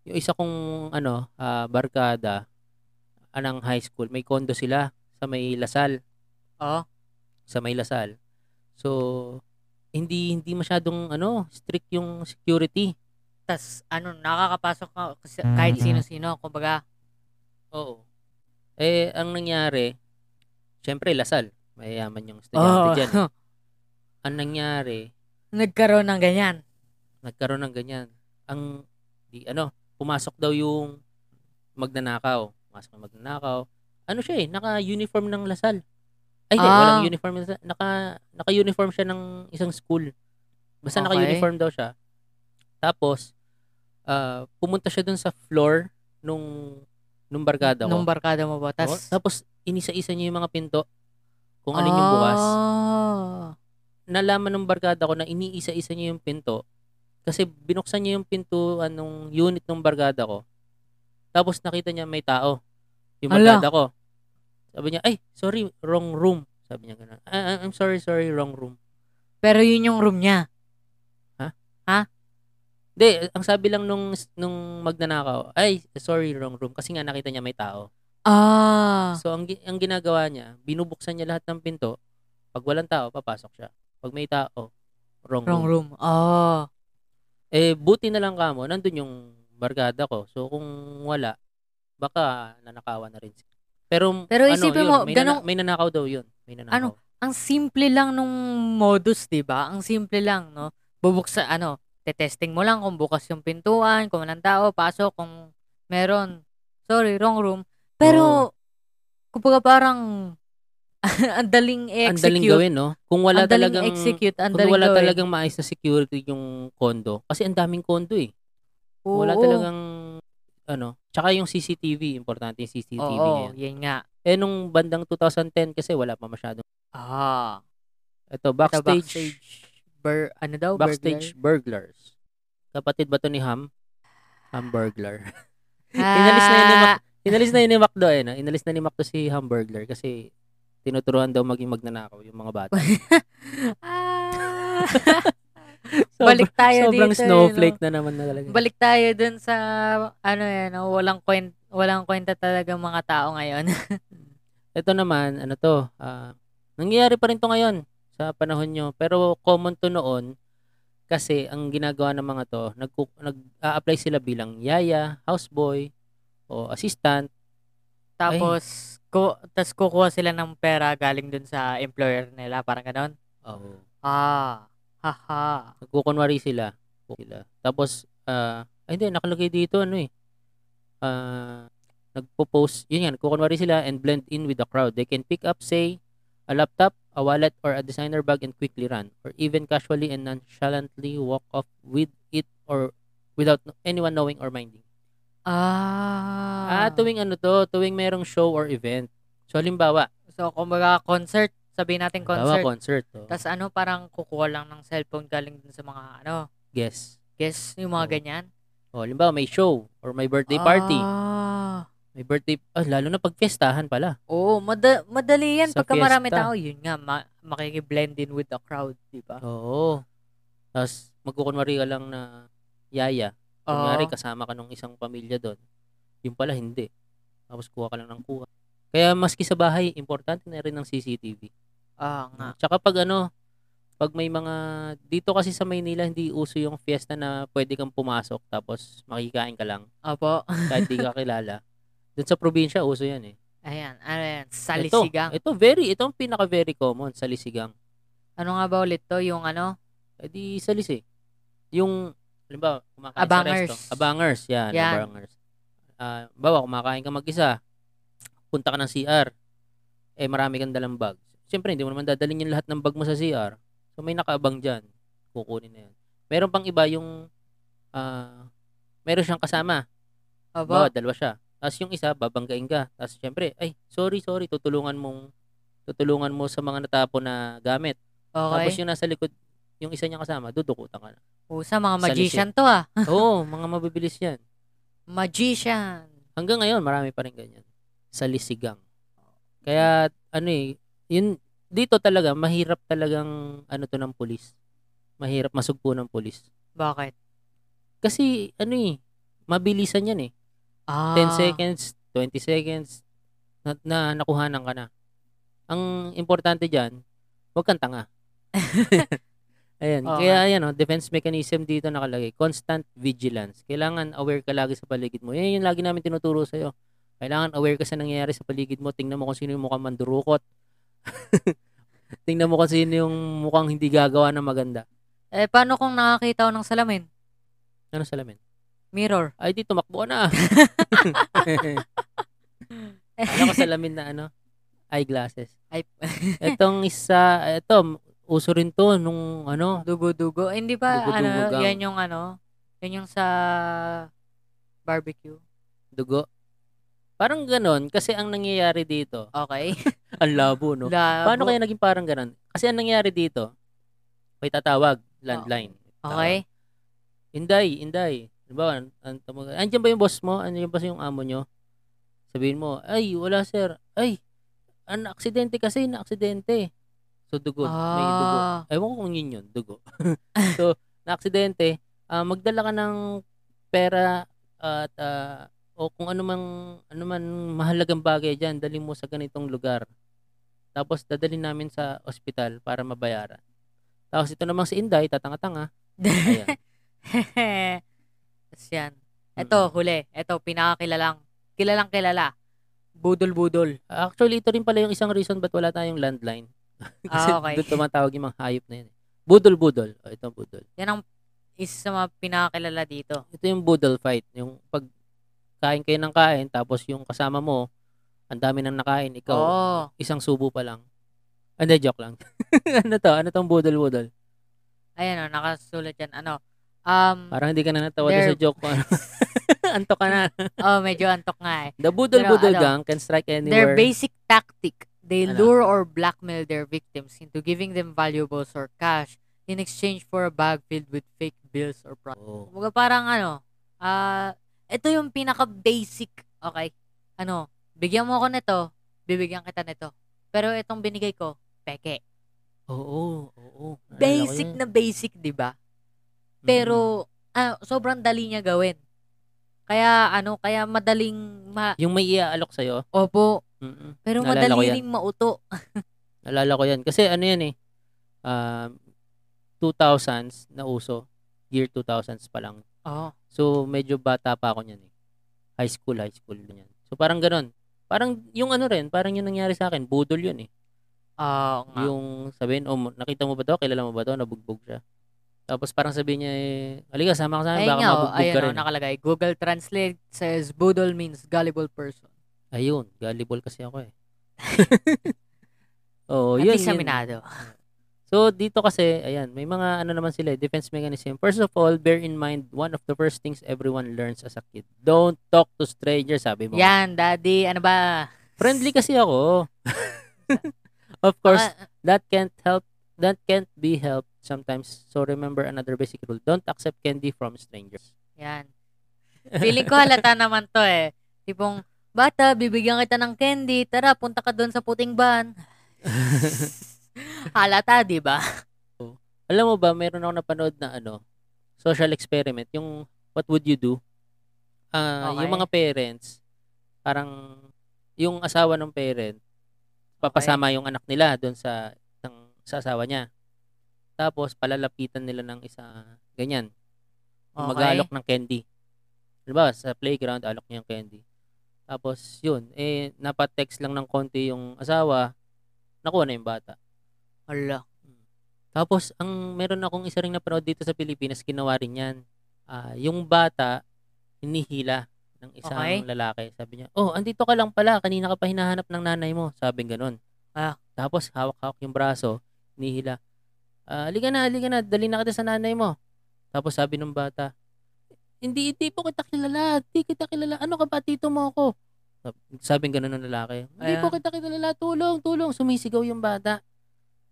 Speaker 1: yung isa kong, ano, ah, barkada, anang high school, may condo sila sa may Lasal.
Speaker 2: Oo.
Speaker 1: Sa may Lasal. So, hindi hindi masyadong ano strict yung security.
Speaker 2: Tas, ano, nakakapasok ka kasi kahit sino-sino. Kumbaga,
Speaker 1: Oo. Eh ang nangyari, syempre Lasal, mayayaman yung estudyante
Speaker 2: oh. <laughs>
Speaker 1: Ang nangyari,
Speaker 2: nagkaroon ng ganyan.
Speaker 1: nagkaroon ng ganyan. Ang di ano, pumasok daw yung magnanakaw. Pumasok yung magnanakaw. Ano siya eh, naka-uniform ng Lasal. Ay, hindi,
Speaker 2: Ah.
Speaker 1: walang uniform. ng. Naka, naka-uniform siya ng isang school. Basta
Speaker 2: Okay.
Speaker 1: naka-uniform daw siya. Tapos, ah, pumunta siya dun sa floor nung nung barkada ko.
Speaker 2: Nung barkada mo ba?
Speaker 1: Oo,
Speaker 2: Tas,
Speaker 1: tapos, inisa-isa niya yung mga pinto. Kung alin yung bukas.
Speaker 2: Ah.
Speaker 1: Nalaman ng barkada ko na iniisa-isa niya yung pinto. Kasi binuksan niya yung pinto anong unit ng barkada ko. Tapos nakita niya may tao. Yung
Speaker 2: Ala.
Speaker 1: barkada ko. Sabi niya, ay, sorry, wrong room. Sabi niya gano'n. "Ah, ah, I'm sorry, sorry, wrong room.
Speaker 2: Pero yun yung room niya.
Speaker 1: Hindi, ang sabi lang nung, nung magnanakaw, ay, sorry, wrong room. Kasi nga nakita niya may tao.
Speaker 2: Ah.
Speaker 1: So, ang, gi- ang ginagawa niya, binubuksan niya lahat ng pinto. Pag walang tao, papasok siya. Pag may tao, wrong,
Speaker 2: Wrong
Speaker 1: room.
Speaker 2: room. Ah.
Speaker 1: Eh, buti na lang kamo, nandun yung barkada ko. So, kung wala, baka nanakawan na rin siya. Pero,
Speaker 2: Pero
Speaker 1: ano,
Speaker 2: isipin
Speaker 1: yun,
Speaker 2: mo,
Speaker 1: may,
Speaker 2: ganong-
Speaker 1: nana- may nanakaw daw yun. May nanakaw.
Speaker 2: Ano? Ang simple lang nung modus, 'di ba? Ang simple lang, no? Bubuksa ano, te-testing mo lang kung bukas yung pintuan, kung walang tao, pasok kung meron. Sorry, wrong room. Pero kumbaga parang <laughs> ang daling
Speaker 1: Ang
Speaker 2: i-execute.
Speaker 1: daling gawin, no? Kung wala
Speaker 2: ang daling
Speaker 1: talagang,
Speaker 2: execute, ang
Speaker 1: kung wala
Speaker 2: gawin.
Speaker 1: talagang maayos na security yung condo. Kasi ang daming condo eh.
Speaker 2: Oo.
Speaker 1: Wala talagang, ano, tsaka yung CCTV, importante yung CCTV
Speaker 2: Oo,
Speaker 1: ngayon.
Speaker 2: yan nga.
Speaker 1: Eh, nung bandang 2010 kasi wala pa masyadong,
Speaker 2: Ah.
Speaker 1: ito,
Speaker 2: Ito,
Speaker 1: backstage,
Speaker 2: backstage. Bur, ano daw?
Speaker 1: backstage burglars. Kapatid ba to ni Ham? Ham burglar.
Speaker 2: burglar? <laughs>
Speaker 1: Inalis na yun ni
Speaker 2: Ah.
Speaker 1: Mac- Inalis na yun ni Macdo eh, no? Inalis na ni Macdo si Ham burglar kasi tinuturuan daw maging magnanakaw yung mga bata. <laughs>
Speaker 2: Ah. <laughs> <laughs>
Speaker 1: Sobra-
Speaker 2: Balik tayo
Speaker 1: Sobrang
Speaker 2: dito. eh,
Speaker 1: snowflake
Speaker 2: no?
Speaker 1: na naman na talaga.
Speaker 2: Balik tayo dun sa ano yan, no? walang kwenta, walang kwenta talaga mga tao ngayon. <laughs>
Speaker 1: Ito naman, ano to, ah, nangyayari pa rin to ngayon sa panahon nyo. Pero common to noon kasi ang ginagawa ng mga to, nag, nag-a-apply sila bilang yaya, houseboy, o assistant.
Speaker 2: Tapos ko tas kukuha sila ng pera galing dun sa employer nila, parang ganon.
Speaker 1: Oh.
Speaker 2: Ah, haha.
Speaker 1: Nagkukunwari sila. sila. Tapos, ah, ay hindi, nakalagay dito, ano eh, ah, nagpo-post, yun yan, nagkukunwari sila and blend in with the crowd. They can pick up, say, a laptop, a wallet, or a designer bag and quickly run. Or even casually and nonchalantly walk off with it or without anyone knowing or minding.
Speaker 2: Ah.
Speaker 1: Ah, tuwing ano to, tuwing merong show or event. So, halimbawa,
Speaker 2: So, kumbaga concert, sabihin natin concert.
Speaker 1: concert. Oh,
Speaker 2: Tas ano, parang kukuha lang ng cellphone galing dun sa mga ano,
Speaker 1: guess.
Speaker 2: guess, yung mga
Speaker 1: Oo.
Speaker 2: ganyan.
Speaker 1: O, halimbawa, may show or may birthday party.
Speaker 2: Ah.
Speaker 1: May birthday, ah, lalo na pag fiestahan pala.
Speaker 2: Oo, mada- madali yan.
Speaker 1: Sa
Speaker 2: Pagka marami
Speaker 1: fiesta.
Speaker 2: tao, yun nga, ma- makikiblend in with the crowd, di ba?
Speaker 1: Oo. Tapos, magkukunwari ka lang na yaya. Kunyari,
Speaker 2: Oo.
Speaker 1: kasama ka ng isang pamilya doon. Yung pala, hindi. Tapos, kuha ka lang ng kuha. Kaya, maski sa bahay, importante na rin ng CCTV.
Speaker 2: Ah, nga.
Speaker 1: Tsaka pag ano, pag may mga, dito kasi sa Maynila, hindi uso yung fiesta na pwede kang pumasok tapos makikain ka lang
Speaker 2: Opo.
Speaker 1: kahit di ka <laughs> kilala. Doon sa probinsya, uso yan eh.
Speaker 2: Ayan, ano yan? Salisigang.
Speaker 1: Ito, ito very, ito ang pinaka very common, salisigang.
Speaker 2: Ano nga ba ulit to? Yung ano?
Speaker 1: Eh di salis eh. Yung, halimbawa, kumakain
Speaker 2: Abangers.
Speaker 1: sa resto. Abangers. Yan,
Speaker 2: Yan.
Speaker 1: abangers. Ah, bawa, kumakain ka mag-isa. Punta ka ng CR. Eh, marami kang dalang bag. Siyempre, hindi mo naman dadalhin yung lahat ng bag mo sa CR. So, may nakaabang dyan. Kukunin na yan. Meron pang iba yung, ah, meron siyang kasama.
Speaker 2: Opo.
Speaker 1: Bawa, dalawa siya. Tapos yung isa, babanggain ka. Tapos syempre, ay, sorry, sorry, tutulungan mong, tutulungan mo sa mga natapon na gamit. Tapos
Speaker 2: Okay.
Speaker 1: yung nasa likod, yung isa niya kasama, dudukutan ka na.
Speaker 2: Pusa, mga
Speaker 1: Salisi.
Speaker 2: magician to ah. <laughs>
Speaker 1: Oo, mga mabibilis yan.
Speaker 2: Magician.
Speaker 1: Hanggang ngayon, marami pa rin ganyan. Sa lisigang. Kaya, ano eh, yun, dito talaga, mahirap talagang, ano to ng pulis. Mahirap masugpo ng pulis.
Speaker 2: Bakit?
Speaker 1: Kasi, ano eh, mabilisan yan eh.
Speaker 2: Ah.
Speaker 1: 10 seconds, 20 seconds, na, na nakuhanan ka na. Ang importante dyan, huwag kang tanga. <laughs> Ayan.
Speaker 2: Okay.
Speaker 1: Kaya ayan, oh, defense mechanism dito nakalagay. Constant vigilance. Kailangan aware ka lagi sa paligid mo. Yan yung lagi namin tinuturo sa'yo. Kailangan aware ka sa nangyayari sa paligid mo. Tingnan mo kung sino yung mukhang mandurukot. <laughs> Tingnan mo sino yung mukhang hindi gagawa ng maganda.
Speaker 2: Eh, paano kung nakakita ako ng salamin?
Speaker 1: Ano salamin?
Speaker 2: Mirror.
Speaker 1: Ay, di tumakbo na. <laughs> Ano ko salamin na ano? Eyeglasses.
Speaker 2: Ay, <laughs>
Speaker 1: Etong isa, eto, uso rin to nung ano,
Speaker 2: dugo-dugo. Eh, Hindi ba,
Speaker 1: Dugo-dugo
Speaker 2: ano,
Speaker 1: gang.
Speaker 2: yan yung ano, yan yung sa barbecue.
Speaker 1: dugo. Parang ganon, kasi ang nangyayari dito,
Speaker 2: Okay.
Speaker 1: Ang labo, no?
Speaker 2: Labo.
Speaker 1: Paano kaya naging parang ganon? Kasi ang nangyayari dito, may tatawag, landline.
Speaker 2: Okay.
Speaker 1: Inday, Inday. Diba, an, an, tumag- andyan ba yung boss mo? Andyan ba yung amo nyo? Sabihin mo, ay, wala sir. Ay, an aksidente kasi, na aksidente. So, dugo. May dugo.
Speaker 2: Ah.
Speaker 1: Ewan ko kung yun yun, dugo. <laughs> so, na aksidente, ah, magdala ka ng pera at ah, o kung ano mang, ano man mahalagang bagay dyan, dali mo sa ganitong lugar. Tapos, dadalhin namin sa ospital para mabayaran. Tapos, ito namang si Inday, tatanga-tanga. Ayan. <laughs>
Speaker 2: Tapos yan. Ito, huli. Ito, pinakakilalang, kilalang kilala. Budol-budol.
Speaker 1: Actually, ito rin pala yung isang reason ba't wala tayong landline. <laughs> Kasi
Speaker 2: Ah, okay.
Speaker 1: doon tumatawag yung mga hayop na yun. eh. Budol-budol. O, ito ang budol.
Speaker 2: Yan ang isa sa mga pinakakilala dito.
Speaker 1: Ito yung budol fight. Yung pag kain kayo ng kain, tapos yung kasama mo, ang dami nang nakain, ikaw,
Speaker 2: Oo.
Speaker 1: isang subo pa lang. Ah, Hindi, joke lang. <laughs> ano to? Ano tong budol-budol?
Speaker 2: Ayan o, nakasulat yan. Ano, um,
Speaker 1: Parang hindi ka na natawa sa joke ko. ano. <laughs> Anto ka na. <laughs>
Speaker 2: oh, medyo antok nga eh.
Speaker 1: The budol-budol
Speaker 2: ano,
Speaker 1: gang can strike
Speaker 2: Their
Speaker 1: anywhere.
Speaker 2: basic tactic, they
Speaker 1: Ano?
Speaker 2: lure or blackmail their victims into giving them valuables or cash in exchange for a bag filled with fake bills or products. Kumbaga parang ano, ah, ito yung pinaka-basic, okay? Ano, bigyan mo ako nito, bibigyan kita nito. Pero itong binigay ko, peke.
Speaker 1: Oo, oo.
Speaker 2: Basic na basic, 'di ba?
Speaker 1: Mm-mm.
Speaker 2: Pero ah, sobrang dali niya gawin. Kaya ano, kaya madaling ma
Speaker 1: Yung may iaalok sa'yo,
Speaker 2: Opo,
Speaker 1: mm
Speaker 2: pero
Speaker 1: Naalala
Speaker 2: madali ring mauto. <laughs>
Speaker 1: Naalala ko yan. Kasi ano yan eh, um, 2000s na uso. Year 2000s pa lang.
Speaker 2: Oo.
Speaker 1: So, medyo bata pa ako niyan eh. High school, high school din yan. So, parang ganun. Parang yung ano rin, parang yung nangyari sa akin, budol yun eh.
Speaker 2: Oo nga.
Speaker 1: Yung sabihin, oh, nakita mo ba to? Kilala mo ba to? Nabugbog siya. Tapos parang sabihin niya, eh, halika, sama ka sa akin,
Speaker 2: Ayun
Speaker 1: baka
Speaker 2: nga, oh,
Speaker 1: mabugbog
Speaker 2: ayun
Speaker 1: ka
Speaker 2: oh,
Speaker 1: rin.
Speaker 2: nakalagay. Google Translate says Budol means gullible person.
Speaker 1: Ayun, gullible kasi ako eh. <laughs> Oo,
Speaker 2: At
Speaker 1: yun,
Speaker 2: least
Speaker 1: yun.
Speaker 2: aminado.
Speaker 1: So, dito kasi, ayan, may mga ano naman sila, eh, defense mechanism. First of all, bear in mind, one of the first things everyone learns as a kid. Don't talk to strangers, sabi mo.
Speaker 2: Yan, daddy, ano ba?
Speaker 1: Friendly kasi ako. <laughs> of course,
Speaker 2: Ah,
Speaker 1: that can't help, that can't be helped sometimes. So, remember another basic rule. Don't accept candy from strangers.
Speaker 2: yan. Feeling ko halata naman to eh. Tipong, bata, bibigyan kita ng candy. Tara, punta ka doon sa puting van. <laughs> halata, di ba?
Speaker 1: Alam mo ba, meron ako napanood na ano, social experiment, yung what would you do? Ah,
Speaker 2: Okay.
Speaker 1: yung mga parents, parang yung asawa ng parent, papasama yung anak nila doon sa ng, sa asawa niya. Tapos palalapitan nila ng isa ganyan.
Speaker 2: Okay.
Speaker 1: mag-aalok ng candy. Diba, sa playground, alok niya yung candy. Tapos yun, eh napa-text lang ng konti yung asawa, nakuha na yung bata.
Speaker 2: Hala.
Speaker 1: Tapos ang meron akong isa ring napanood dito sa Pilipinas, ginawa rin 'yan. Ah, yung bata hinihila ng isang
Speaker 2: Okay.
Speaker 1: lalaki. Sabi niya, "Oh, andito ka lang pala. Kanina ka pa hinahanap ng nanay mo." Sabi gano'n.
Speaker 2: Ah.
Speaker 1: Tapos hawak-hawak yung braso, hinihila. "Ah, halika na, halika na. Dali na kita sa nanay mo." Tapos sabi ng bata, "Hindi, hindi po kita kilala. Hindi kita kilala. Ano ka ba, tito mo ako?" Sab- Sabi gano'n ng lalaki. "Hindi po kita kilala. Tulong, tulong." Sumisigaw yung bata.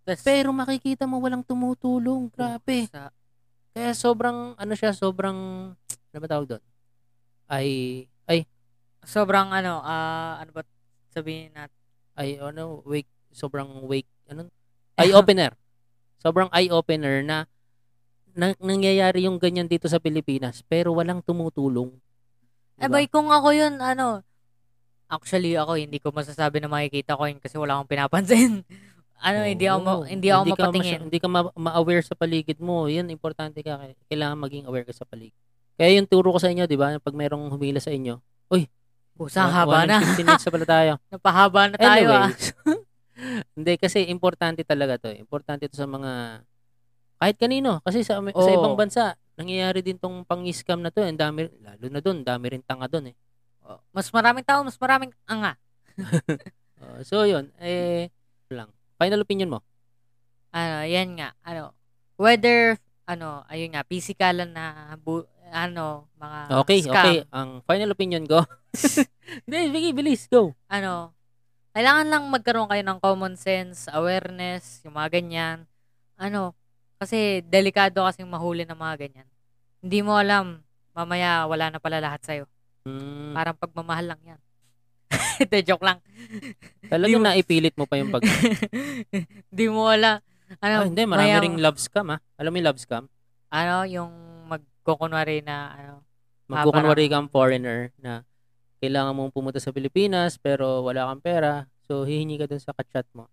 Speaker 2: Tas,
Speaker 1: Pero makikita mo walang tumutulong. Grabe.
Speaker 2: sa,
Speaker 1: Kaya sobrang, ano siya, sobrang, ano ba tawag doon? Ay, ay,
Speaker 2: sobrang ano, ah, ano ba sabihin natin?
Speaker 1: ay, ano, wake, sobrang wake, ano? Eye-opener. Sobrang eye-opener na, na nangyayari yung ganyan dito sa Pilipinas, pero walang tumutulong.
Speaker 2: Eh,
Speaker 1: Diba?
Speaker 2: bay, kung ako yun, ano, actually ako, hindi ko masasabi na makikita ko yun kasi wala akong pinapansin. <laughs> ano, hindi ako, ma-
Speaker 1: Oo.
Speaker 2: hindi ako
Speaker 1: ka
Speaker 2: mapatingin.
Speaker 1: masya- hindi ka ma- ma-aware sa paligid mo. Yan, importante ka. Kailangan maging aware ka sa paligid. Kaya yung turo ko sa inyo, di ba? Pag merong humila sa inyo,
Speaker 2: Pusang
Speaker 1: one-
Speaker 2: haba na.
Speaker 1: and 15 minutes na pala tayo. <laughs>
Speaker 2: Napahaba na tayo ah.
Speaker 1: Anyways. <laughs> Hindi, kasi importante talaga to. Importante to sa mga, kahit kanino. Kasi sa, sa
Speaker 2: Oo.
Speaker 1: ibang bansa, nangyayari din tong pang-scam na to. Ang dami, lalo na doon, dami rin tanga doon eh.
Speaker 2: Oh, Mas maraming tao, mas maraming anga.
Speaker 1: Uh, <laughs> so, yun. Eh, lang. Final opinion mo?
Speaker 2: Ano, yan nga. Ano, whether, ano, ayun nga, physikalan na, bu- ano, mga
Speaker 1: Okay,
Speaker 2: scam.
Speaker 1: okay. Ang final opinion ko. <laughs> Hindi, Vicky, bilis. Go.
Speaker 2: ano, kailangan lang magkaroon kayo ng common sense, awareness, yung mga ganyan. Ano, kasi delikado kasing mahuli ng mga ganyan. Hindi mo alam, mamaya wala na pala lahat sa'yo.
Speaker 1: Hmm,
Speaker 2: Parang pagmamahal lang yan. <laughs> Ito, joke lang.
Speaker 1: talagang
Speaker 2: di mo-
Speaker 1: naipilit mo pa yung pag... <laughs>
Speaker 2: Hindi mo alam. Ano,
Speaker 1: Ah, hindi, marami
Speaker 2: maya-
Speaker 1: ring love scam ah. Alam mo yung love scam?
Speaker 2: Ano, yung magkukunwari na, ano,
Speaker 1: Magkukunwari kang foreigner na kailangan mong pumunta sa Pilipinas pero wala kang pera. So, hihingi ka dun sa kachat mo.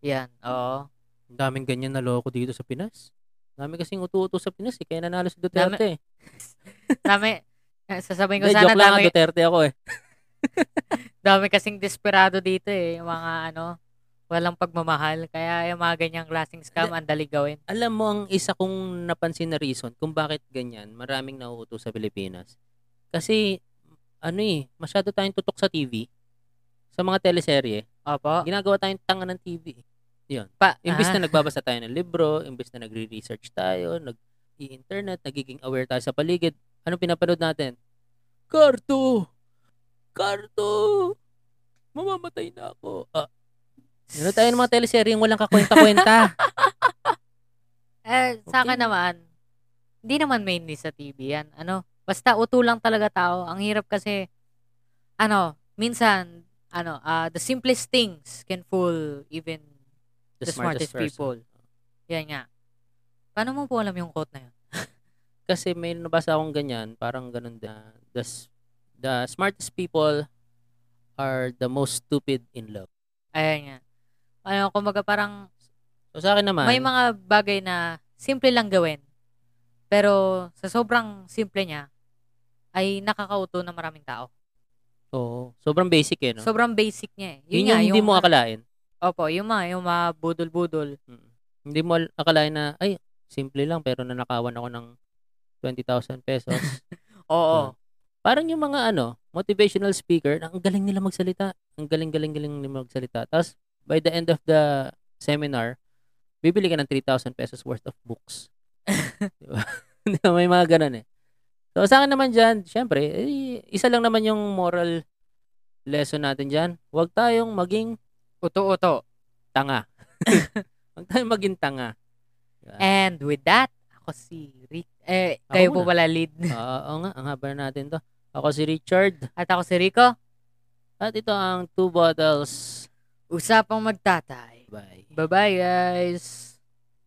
Speaker 2: yan, oo.
Speaker 1: Ang daming ganyan na loko dito sa Pinas. Dami kasing utu-uto sa Pinas eh. Kaya nanalo si Duterte.
Speaker 2: Dami, eh, <laughs> sasabihin ko
Speaker 1: Hindi,
Speaker 2: sana
Speaker 1: joke lang
Speaker 2: dami,
Speaker 1: ah, Duterte ako eh.
Speaker 2: Dami kasing desperado dito eh. Yung mga ano, walang pagmamahal. Kaya yung mga ganyang klaseng scam, ang dali gawin.
Speaker 1: Alam mo, ang isa kong napansin na reason kung bakit ganyan, maraming nauuto sa Pilipinas. Kasi, ano eh, masyado tayong tutok sa TV. Sa mga teleserye.
Speaker 2: Opo.
Speaker 1: Ginagawa tayong tanga ng TV.
Speaker 2: Pa,
Speaker 1: Imbis
Speaker 2: ah,
Speaker 1: na nagbabasa tayo ng libro, imbis na nagre-research tayo, nag-i-internet, nagiging aware tayo sa paligid, anong pinapanood natin? Karto! Karto! Mamamatay na ako. Ah. Ano tayo ng mga teleserye yung walang kakwenta-kwenta? <laughs>
Speaker 2: eh, sa akin naman, hindi naman mainly sa TV yan. Ano, basta uto lang talaga tao. Ang hirap kasi, ano, minsan, ano, ah, the simplest things can fool even the, smartest,
Speaker 1: person.
Speaker 2: people. Yan nga. Paano mo po alam yung quote na yun? <laughs>
Speaker 1: Kasi may nabasa akong ganyan, parang ganun din. ah, The, the smartest people are the most stupid in love.
Speaker 2: Ayan nga. Ano, kumbaga parang
Speaker 1: So sa akin naman,
Speaker 2: may mga bagay na simple lang gawin. Pero sa sobrang simple niya, ay nakakauto ng maraming tao.
Speaker 1: oo, sobrang basic eh, no?
Speaker 2: Sobrang basic niya eh.
Speaker 1: Yun,
Speaker 2: nga,
Speaker 1: yung hindi mo akalain.
Speaker 2: Opo, yung mga, yung mga budol-budol.
Speaker 1: Mm. Hindi mo al- akalain na, ay, simple lang, pero nanakawan ako ng 20,000 pesos. <laughs>
Speaker 2: Oo.
Speaker 1: Parang yung mga ano, motivational speaker, ang galing nila magsalita. Ang galing-galing-galing nila magsalita. Tapos, by the end of the seminar, bibili ka ng 3,000 pesos worth of books. <laughs> Di ba? <laughs> Di ba? May mga ganun eh. So, sa akin naman dyan, syempre, eh, isa lang naman yung moral lesson natin dyan. Huwag tayong maging
Speaker 2: Uto-uto.
Speaker 1: tanga. <laughs> Huwag tayong maging tanga.
Speaker 2: And with that, ako si Rick. Eh,
Speaker 1: Ako
Speaker 2: kayo po
Speaker 1: muna.
Speaker 2: pala lead.
Speaker 1: Ah, Oo nga, ang haba na natin to. Ako si Richard.
Speaker 2: At ako si Rico.
Speaker 1: At ito ang Two Bottles.
Speaker 2: Usapang magtatay.
Speaker 1: Bye.
Speaker 2: Bye-bye, guys.